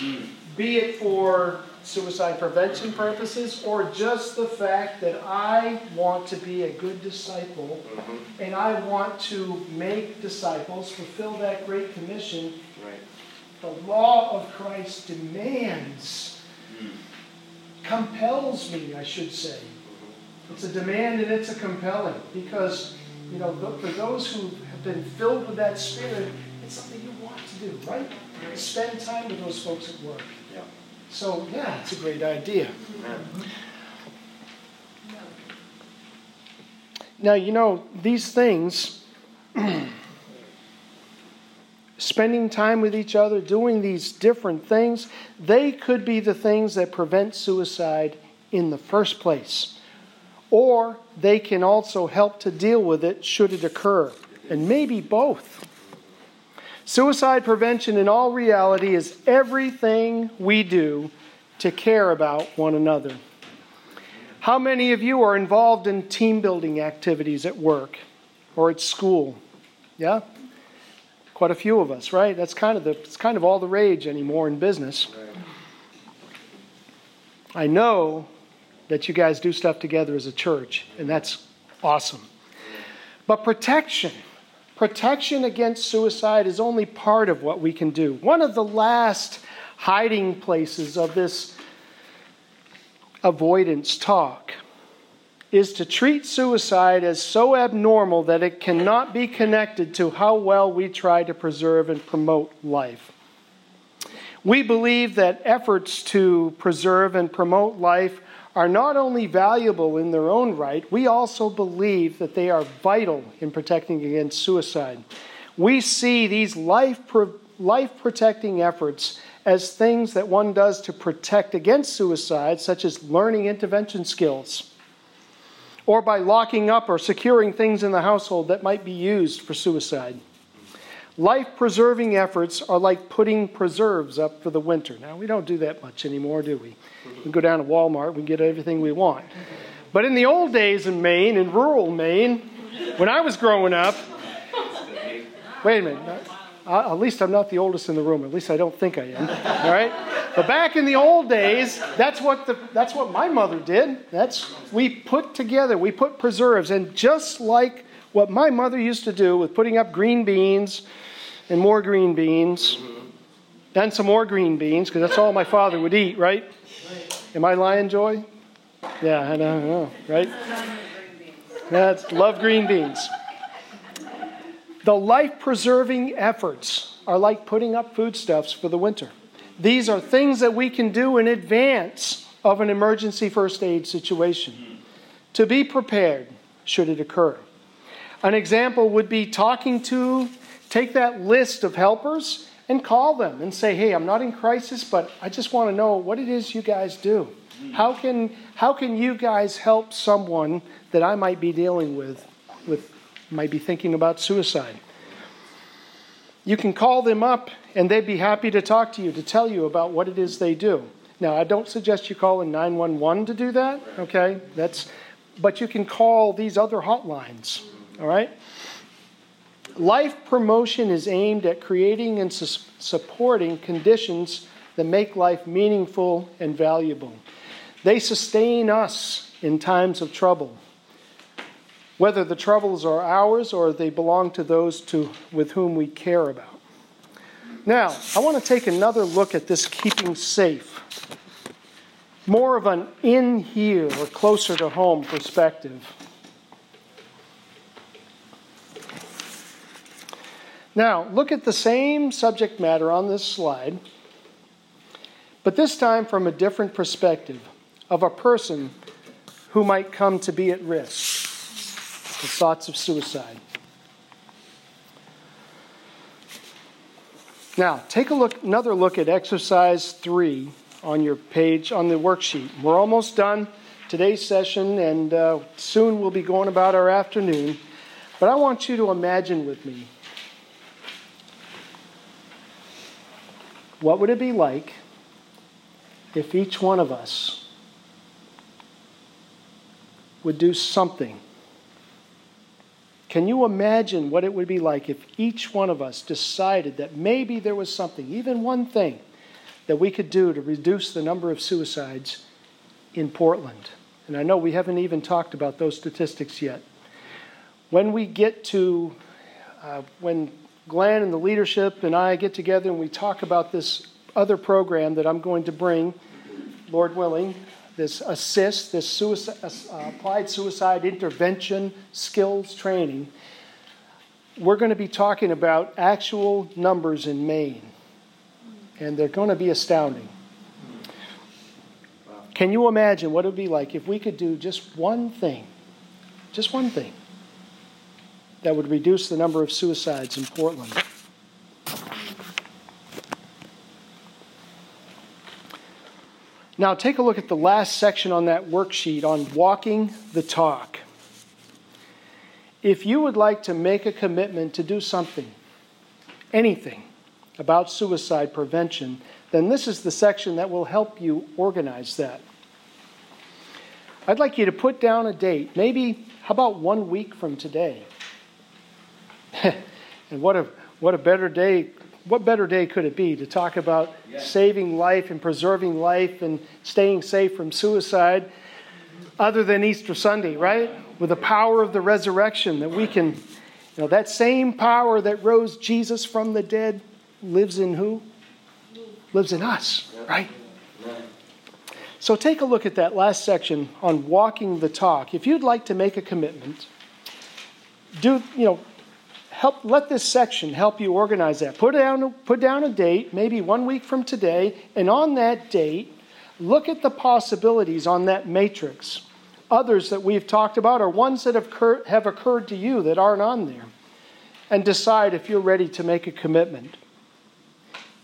be it for suicide prevention purposes or just the fact that I want to be a good disciple mm-hmm. and I want to make disciples, fulfill that great commission, Right. the law of Christ demands, mm. compels me, I should say. Mm-hmm. It's a demand and it's a compelling because, you know, for those who have been filled with that spirit, it's something you want to do, right? Spend time with those folks at work. Yeah. So, yeah, it's a great idea. Now, you know, these things, spending time with each other, doing these different things, they could be the things that prevent suicide in the first place. or they can also help to deal with it should it occur, and maybe both. Suicide prevention, in all reality, is everything we do to care about one another. How many of you are involved in team building activities at work or at school? Yeah? Quite a few of us, right? That's kind of the it's kind of all the rage anymore in business. I know that you guys do stuff together as a church, and that's awesome. But protection, protection against suicide is only part of what we can do. One of the last hiding places of this avoidance talk is to treat suicide as so abnormal that it cannot be connected to how well we try to preserve and promote life. We believe that efforts to preserve and promote life are not only valuable in their own right, we also believe that they are vital in protecting against suicide. We see these life, life protecting efforts as things that one does to protect against suicide, such as learning intervention skills, or by locking up or securing things in the household that might be used for suicide. Life preserving efforts are like putting preserves up for the winter. Now, we don't do that much anymore, do we? We go down to Walmart, we get everything we want. But in the old days in Maine, in rural Maine, when I was growing up, wait a minute. At least I'm not the oldest in the room. At least I don't think I am. All right. But back in the old days, that's what the that's what my mother did. That's we put together, we put preserves, and just like what my mother used to do with putting up green beans and more green beans and some more green beans, because that's all my father would eat, right? Am I lying, Joy? Yeah, I don't know, right? That's love green beans. The life preserving efforts are like putting up foodstuffs for the winter. These are things that we can do in advance of an emergency first aid situation to be prepared should it occur. An example would be talking to, take that list of helpers and call them and say, hey, I'm not in crisis, but I just want to know what it is you guys do. How can, how can you guys help someone that I might be dealing with, with might be thinking about suicide? You can call them up and they'd be happy to talk to you, to tell you about what it is they do. Now, I don't suggest you call in 911 to do that, okay? That's, but you can call these other hotlines, all right? Life promotion is aimed at creating and su- supporting conditions that make life meaningful and valuable. They sustain us in times of trouble, whether the troubles are ours or they belong to those to, with whom we care about. Now, I want to take another look at this keeping safe. More of an in here or closer to home perspective. Now, look at the same subject matter on this slide, but this time from a different perspective of a person who might come to be at risk with thoughts of suicide. Now, take a look, another look at exercise three on your page on the worksheet. We're almost done today's session, and uh, soon we'll be going about our afternoon. But I want you to imagine with me What would it be like if each one of us would do something? Can you imagine what it would be like if each one of us decided that maybe there was something, even one thing, that we could do to reduce the number of suicides in Portland? And I know we haven't even talked about those statistics yet. When we get to, uh, when Glenn and the leadership and I get together and we talk about this other program that I'm going to bring, Lord willing, this ASIST, this suicide, uh, applied suicide intervention skills training. We're going to be talking about actual numbers in Maine, and they're going to be astounding. Can you imagine what it would be like if we could do just one thing, just one thing, that would reduce the number of suicides in Portland. Now, take a look at the last section on that worksheet on walking the talk. If you would like to make a commitment to do something, anything, about suicide prevention, then this is the section that will help you organize that. I'd like you to put down a date, maybe, how about one week from today? and what a, what a better day what better day could it be to talk about saving life and preserving life and staying safe from suicide other than Easter Sunday, right? With the power of the resurrection that we can, you know, that same power that rose Jesus from the dead lives in who? Lives in us, right? So take a look at that last section on walking the talk. If you'd like to make a commitment, do, you know, help let this section help you organize that. Put down put down a date, maybe one week from today, and on that date, look at the possibilities on that matrix. Others that we've talked about are ones that have, occurred, have occurred to you that aren't on there. And decide if you're ready to make a commitment.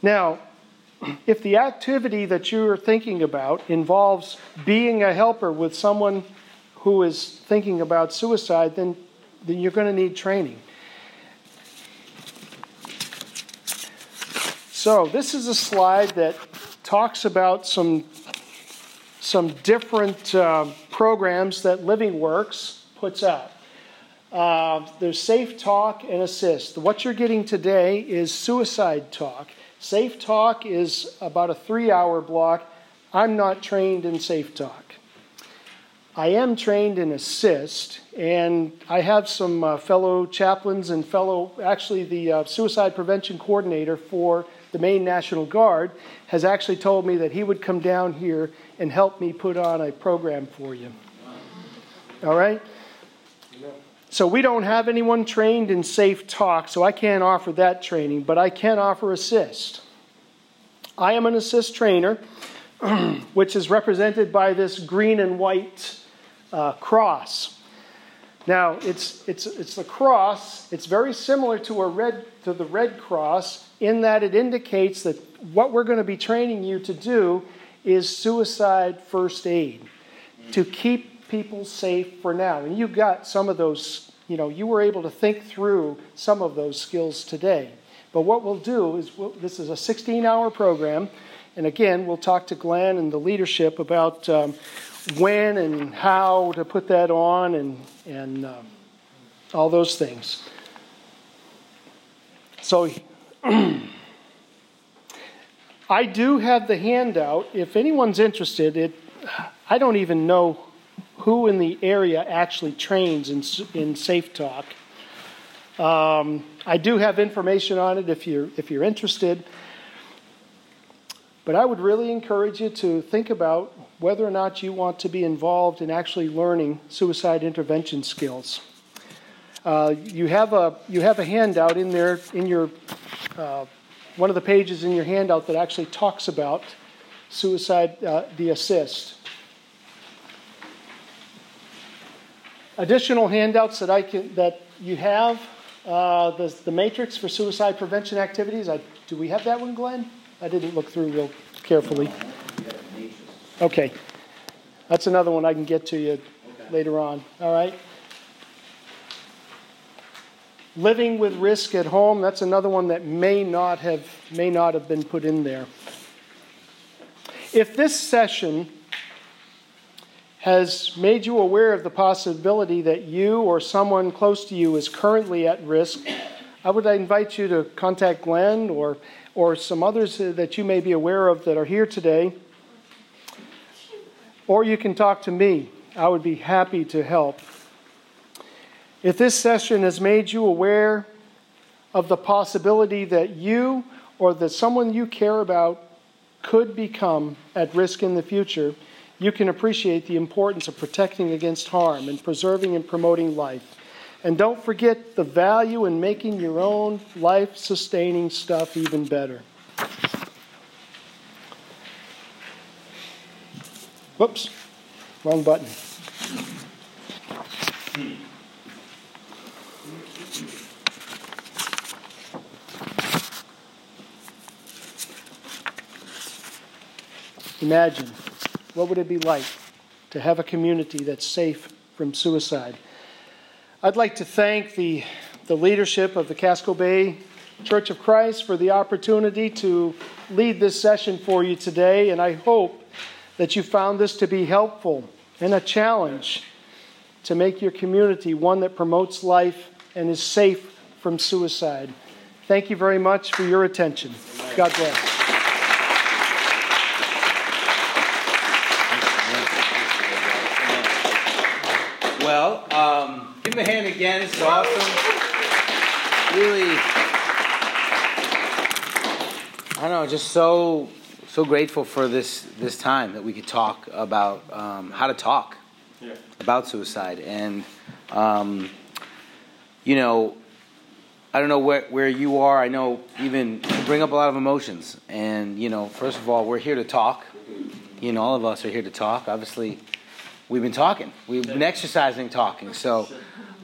Now, if the activity that you're thinking about involves being a helper with someone who is thinking about suicide, then, then you're going to need training. So, this is a slide that talks about some, some different uh, programs that LivingWorks puts out. Uh, there's Safe Talk and ASIST. What you're getting today is Suicide Talk. Safe Talk is about a three hour block. I'm not trained in Safe Talk. I am trained in ASIST, and I have some uh, fellow chaplains and fellow, actually, the uh, suicide prevention coordinator for the Maine National Guard, has actually told me that he would come down here and help me put on a program for you. All right? So we don't have anyone trained in safe talk, so I can't offer that training, but I can offer ASIST. I am an ASIST trainer, which is represented by this green and white uh, cross. Now, it's, it's, it's the cross. It's very similar to, a red, to the Red Cross in that it indicates that what we're going to be training you to do is suicide first aid, to keep people safe for now. And you got some of those, you know, you were able to think through some of those skills today. But what we'll do is we'll, this is a 16 hour program. And again, we'll talk to Glenn and the leadership about um, when and how to put that on and, and um, all those things. So I do have the handout. If anyone's interested, it, I don't even know who in the area actually trains in, in Safe Talk. Um, I do have information on it if you're, if you're interested. But I would really encourage you to think about whether or not you want to be involved in actually learning suicide intervention skills. Uh, you, have a, you have a handout in there in your uh, one of the pages in your handout that actually talks about suicide, uh, the ASIST. Additional handouts that I can that you have uh, the, the matrix for suicide prevention activities. I, do we have that one, Glenn? I didn't look through real carefully. Okay. That's another one I can get to you okay. later on. All right. Living with risk at home, that's another one that may not have may not have been put in there. If this session has made you aware of the possibility that you or someone close to you is currently at risk, I would invite you to contact Glenn or or some others that you may be aware of that are here today. Or you can talk to me. I would be happy to help. If this session has made you aware of the possibility that you or that someone you care about could become at risk in the future, you can appreciate the importance of protecting against harm and preserving and promoting life. And don't forget the value in making your own life sustaining stuff even better. Whoops, wrong button. Imagine What would it be like to have a community that's safe from suicide? I'd like to thank the, the leadership of the Casco Bay Church of Christ for the opportunity to lead this session for you today, and I hope that you found this to be helpful and a challenge to make your community one that promotes life and is safe from suicide. Thank you very much for your attention. God bless. Well, um, give him a hand again. It's awesome. Really, I don't know, just so so grateful for this this time that we could talk about um, how to talk yeah. about suicide, and um, you know, I don't know where where you are. I know even you bring up a lot of emotions, and you know, first of all, we're here to talk. You know, all of us are here to talk. Obviously we've been talking. We've been exercising talking. So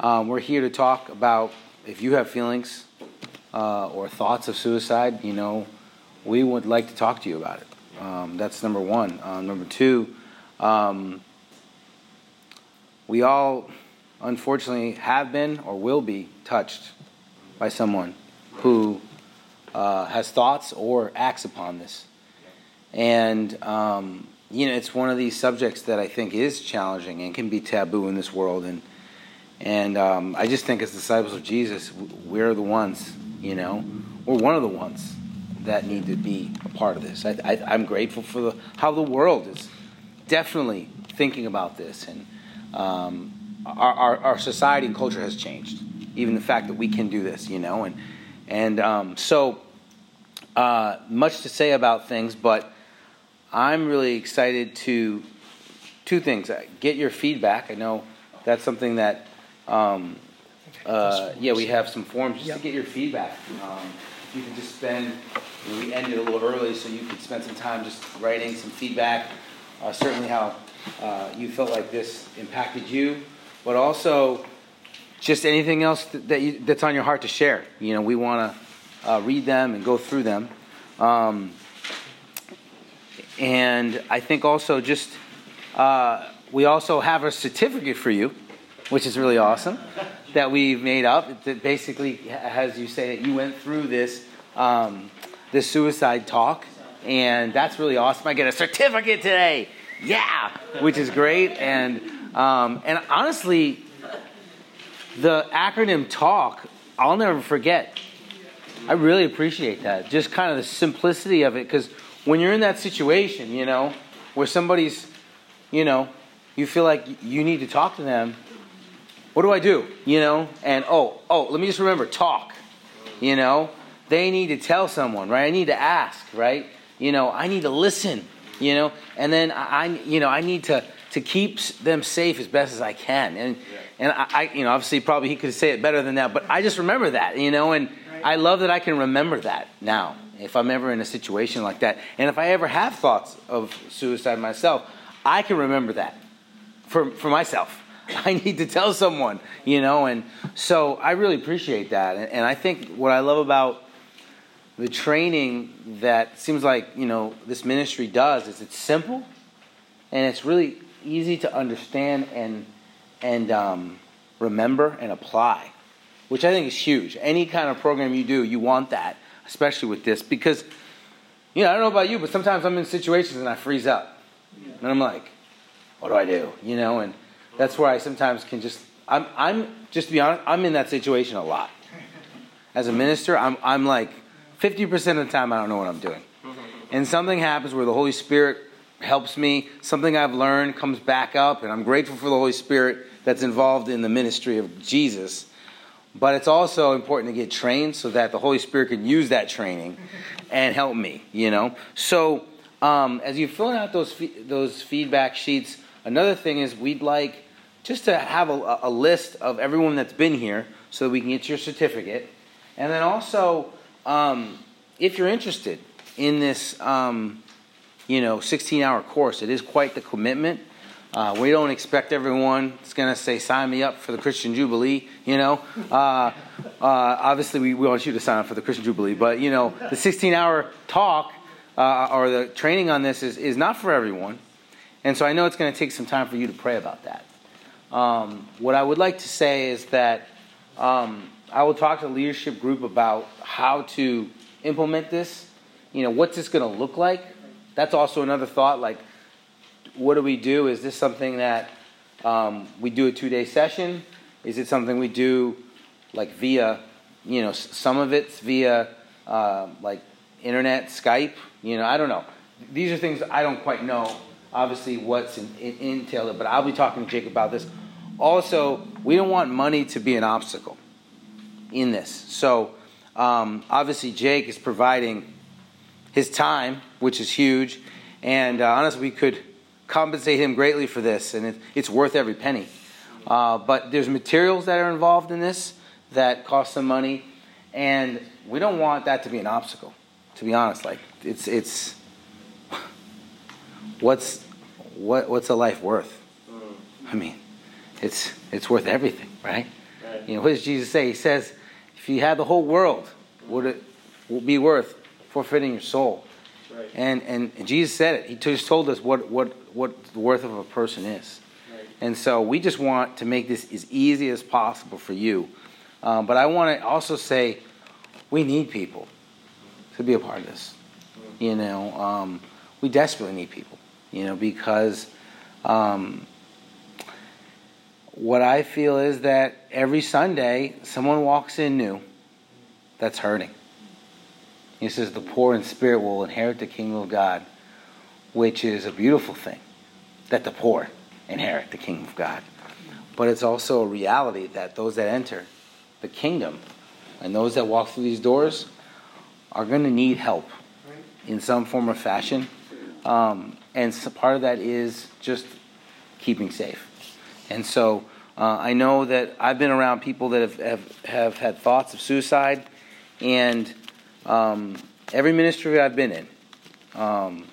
um, we're here to talk about if you have feelings uh, or thoughts of suicide, you know, we would like to talk to you about it. Um, that's number one. Uh, number two, um, we all unfortunately have been or will be touched by someone who uh, has thoughts or acts upon this. And um, you know, it's one of these subjects that I think is challenging and can be taboo in this world. And and um, I just think as disciples of Jesus, we're the ones, you know, we're one of the ones that need to be a part of this. I, am grateful for the, how the world is definitely thinking about this, and um, our, our, our, society and culture has changed. Even the fact that we can do this, you know, and and um, so uh, much to say about things, but I'm really excited to two things. Uh, get your feedback. I know that's something that, um, uh, yeah, we have some forms just yep. to get your feedback. Um, you can just spend, you know, we ended a little early, so you could spend some time just writing some feedback. Uh, certainly, how uh, you felt like this impacted you, but also just anything else that you, that's on your heart to share. You know, we want to uh, read them and go through them. Um, and I think also just uh, we also have a certificate for you, which is really awesome, that we've made up. That basically has you say that you went through this um, this suicide talk, and that's really awesome. I get a certificate today, yeah, which is great. And um, and honestly, the acronym talk, I'll never forget. I really appreciate that. Just kind of the simplicity of it, because when you're in that situation, you know, where somebody's, you know, you feel like you need to talk to them, what do I do? You know, and oh, oh, let me just remember talk. You know, they need to tell someone, right? I need to ask, right? You know, I need to listen, you know, and then I, you know, I need to to keep them safe as best as I can. And and I, I, you know, obviously, probably he could say it better than that, but I just remember that, you know, and I love that I can remember that now if I'm ever in a situation like that. And if I ever have thoughts of suicide myself, I can remember that for, for myself. I need to tell someone, you know, and so I really appreciate that. And, and I think what I love about the training that seems like, you know, this ministry does is it's simple and it's really easy to understand and, and um, remember and apply, which I think is huge. Any kind of program you do, you want that especially with this, because, you know, I don't know about you, but sometimes I'm in situations and I freeze up. And I'm like, what do I do? You know, and that's where I sometimes can just, I'm, I'm just to be honest, I'm in that situation a lot. As a minister, I'm, I'm like, 50% of the time, I don't know what I'm doing. And something happens where the Holy Spirit helps me, something I've learned comes back up, and I'm grateful for the Holy Spirit that's involved in the ministry of Jesus but it's also important to get trained so that the Holy Spirit can use that training and help me, you know. So um, as you're filling out those those feedback sheets, another thing is we'd like just to have a, a, list of everyone that's been here so that we can get your certificate, and then also um, if you're interested in this, um, you know, 16-hour course, it is quite the commitment. Uh, we don't expect everyone that's going to say, sign me up for the Christian Jubilee, you know. Uh, uh, obviously, we, we, want you to sign up for the Christian Jubilee, but, you know, the 16 hour talk uh, or the training on this is, is not for everyone. And so I know it's going to take some time for you to pray about that. Um, what I would like to say is that um, I will talk to the leadership group about how to implement this. You know, what's this going to look like? That's also another thought. Like, what do we do? Is this something that um, we do a two day session? Is it something we do like via, you know, some of it's via uh, like internet, Skype? You know, I don't know. These are things I don't quite know, obviously, what's in, in, but I'll be talking to Jake about this. Also, we don't want money to be an obstacle in this. So, um, obviously, Jake is providing his time, which is huge, and uh, honestly, we could compensate him greatly for this, and it, it's worth every penny. Uh, but there's materials that are involved in this that cost some money, and we don't want that to be an obstacle. To be honest, like it's it's what's what what's a life worth? I mean, it's it's worth everything, right? right? You know, what does Jesus say? He says, if you had the whole world, would it would be worth forfeiting your soul? Right. And and Jesus said it. He just told us what what what the worth of a person is. Right. And so we just want to make this as easy as possible for you. Um, but I want to also say we need people to be a part of this. Mm. You know, um, we desperately need people. You know, because um, what I feel is that every Sunday someone walks in new that's hurting. He says, The poor in spirit will inherit the kingdom of God, which is a beautiful thing that the poor inherit the kingdom of God. But it's also a reality that those that enter the kingdom and those that walk through these doors are going to need help in some form or fashion. Um, and so part of that is just keeping safe. And so uh, I know that I've been around people that have, have, have had thoughts of suicide, and um, every ministry I've been in, um,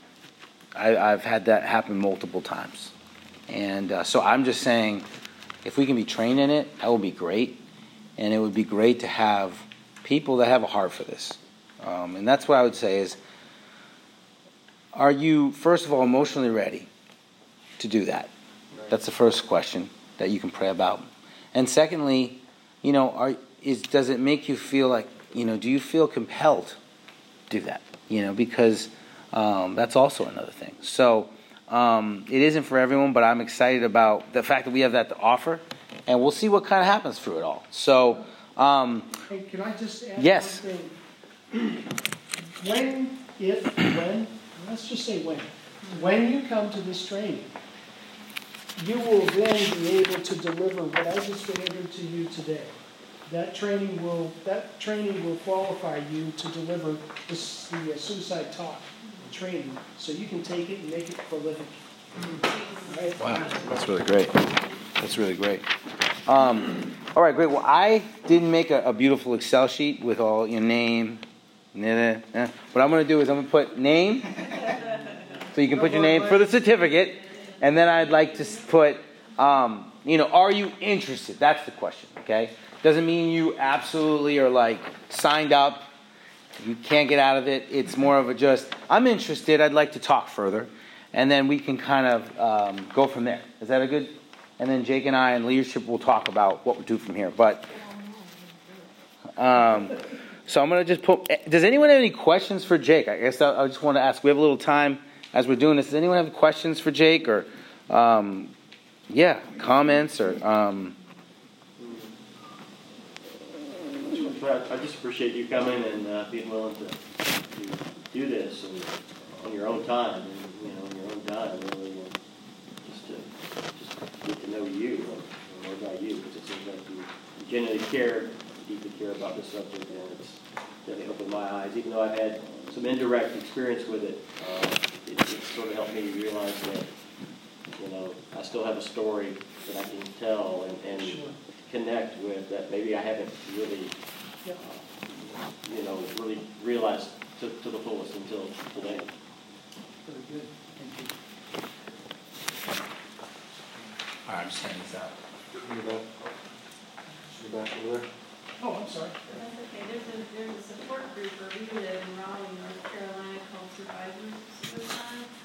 I, have had that happen multiple times. And uh, so I'm just saying, if we can be trained in it, that would be great. And it would be great to have people that have a heart for this. Um, and that's what I would say is, are you, first of all, emotionally ready to do that? That's the first question that you can pray about. And secondly, you know, are, is, does it make you feel like, you know, do you feel compelled to do that? You know, because um, that's also another thing. So um, it isn't for everyone, but I'm excited about the fact that we have that to offer, and we'll see what kind of happens through it all. So, um, hey, can I just add yes. one thing? When, if, when, let's just say when, when you come to this training, you will then be able to deliver what I just delivered to you today. That training will that training will qualify you to deliver this, the uh, suicide talk training, so you can take it and make it prolific. Right? Wow, that's really great. That's really great. Um, all right, great. Well, I didn't make a, a beautiful Excel sheet with all your name. What I'm going to do is I'm going to put name, so you can put your name for the certificate and then I'd like to put, um, you know, are you interested? That's the question, okay? Doesn't mean you absolutely are like signed up. You can't get out of it. It's more of a just, I'm interested. I'd like to talk further. And then we can kind of um, go from there. Is that a good? And then Jake and I and leadership will talk about what we do from here. But, um, so I'm going to just put, does anyone have any questions for Jake? I guess I, I just want to ask. We have a little time as we're doing this, does anyone have questions for Jake or, um, yeah, comments or? Um... I just appreciate you coming and uh, being willing to, to do this and on your own time and you know on your own time really and just to just get to know you and more about you because it seems like you genuinely care, deeply care about this subject and it's definitely opened my eyes even though I've had some indirect experience with it. Uh, it, it sort of helped me realize that, you know, I still have a story that I can tell and, and sure. connect with that maybe I haven't really, uh, you know, really realized to, to the fullest until today. Very good. Thank you. All right, I'm just handing this out. back over there. Oh, I'm sorry. That's okay. There's a, there's a support group where we live in Raleigh, North Carolina called Survivors of Suicide.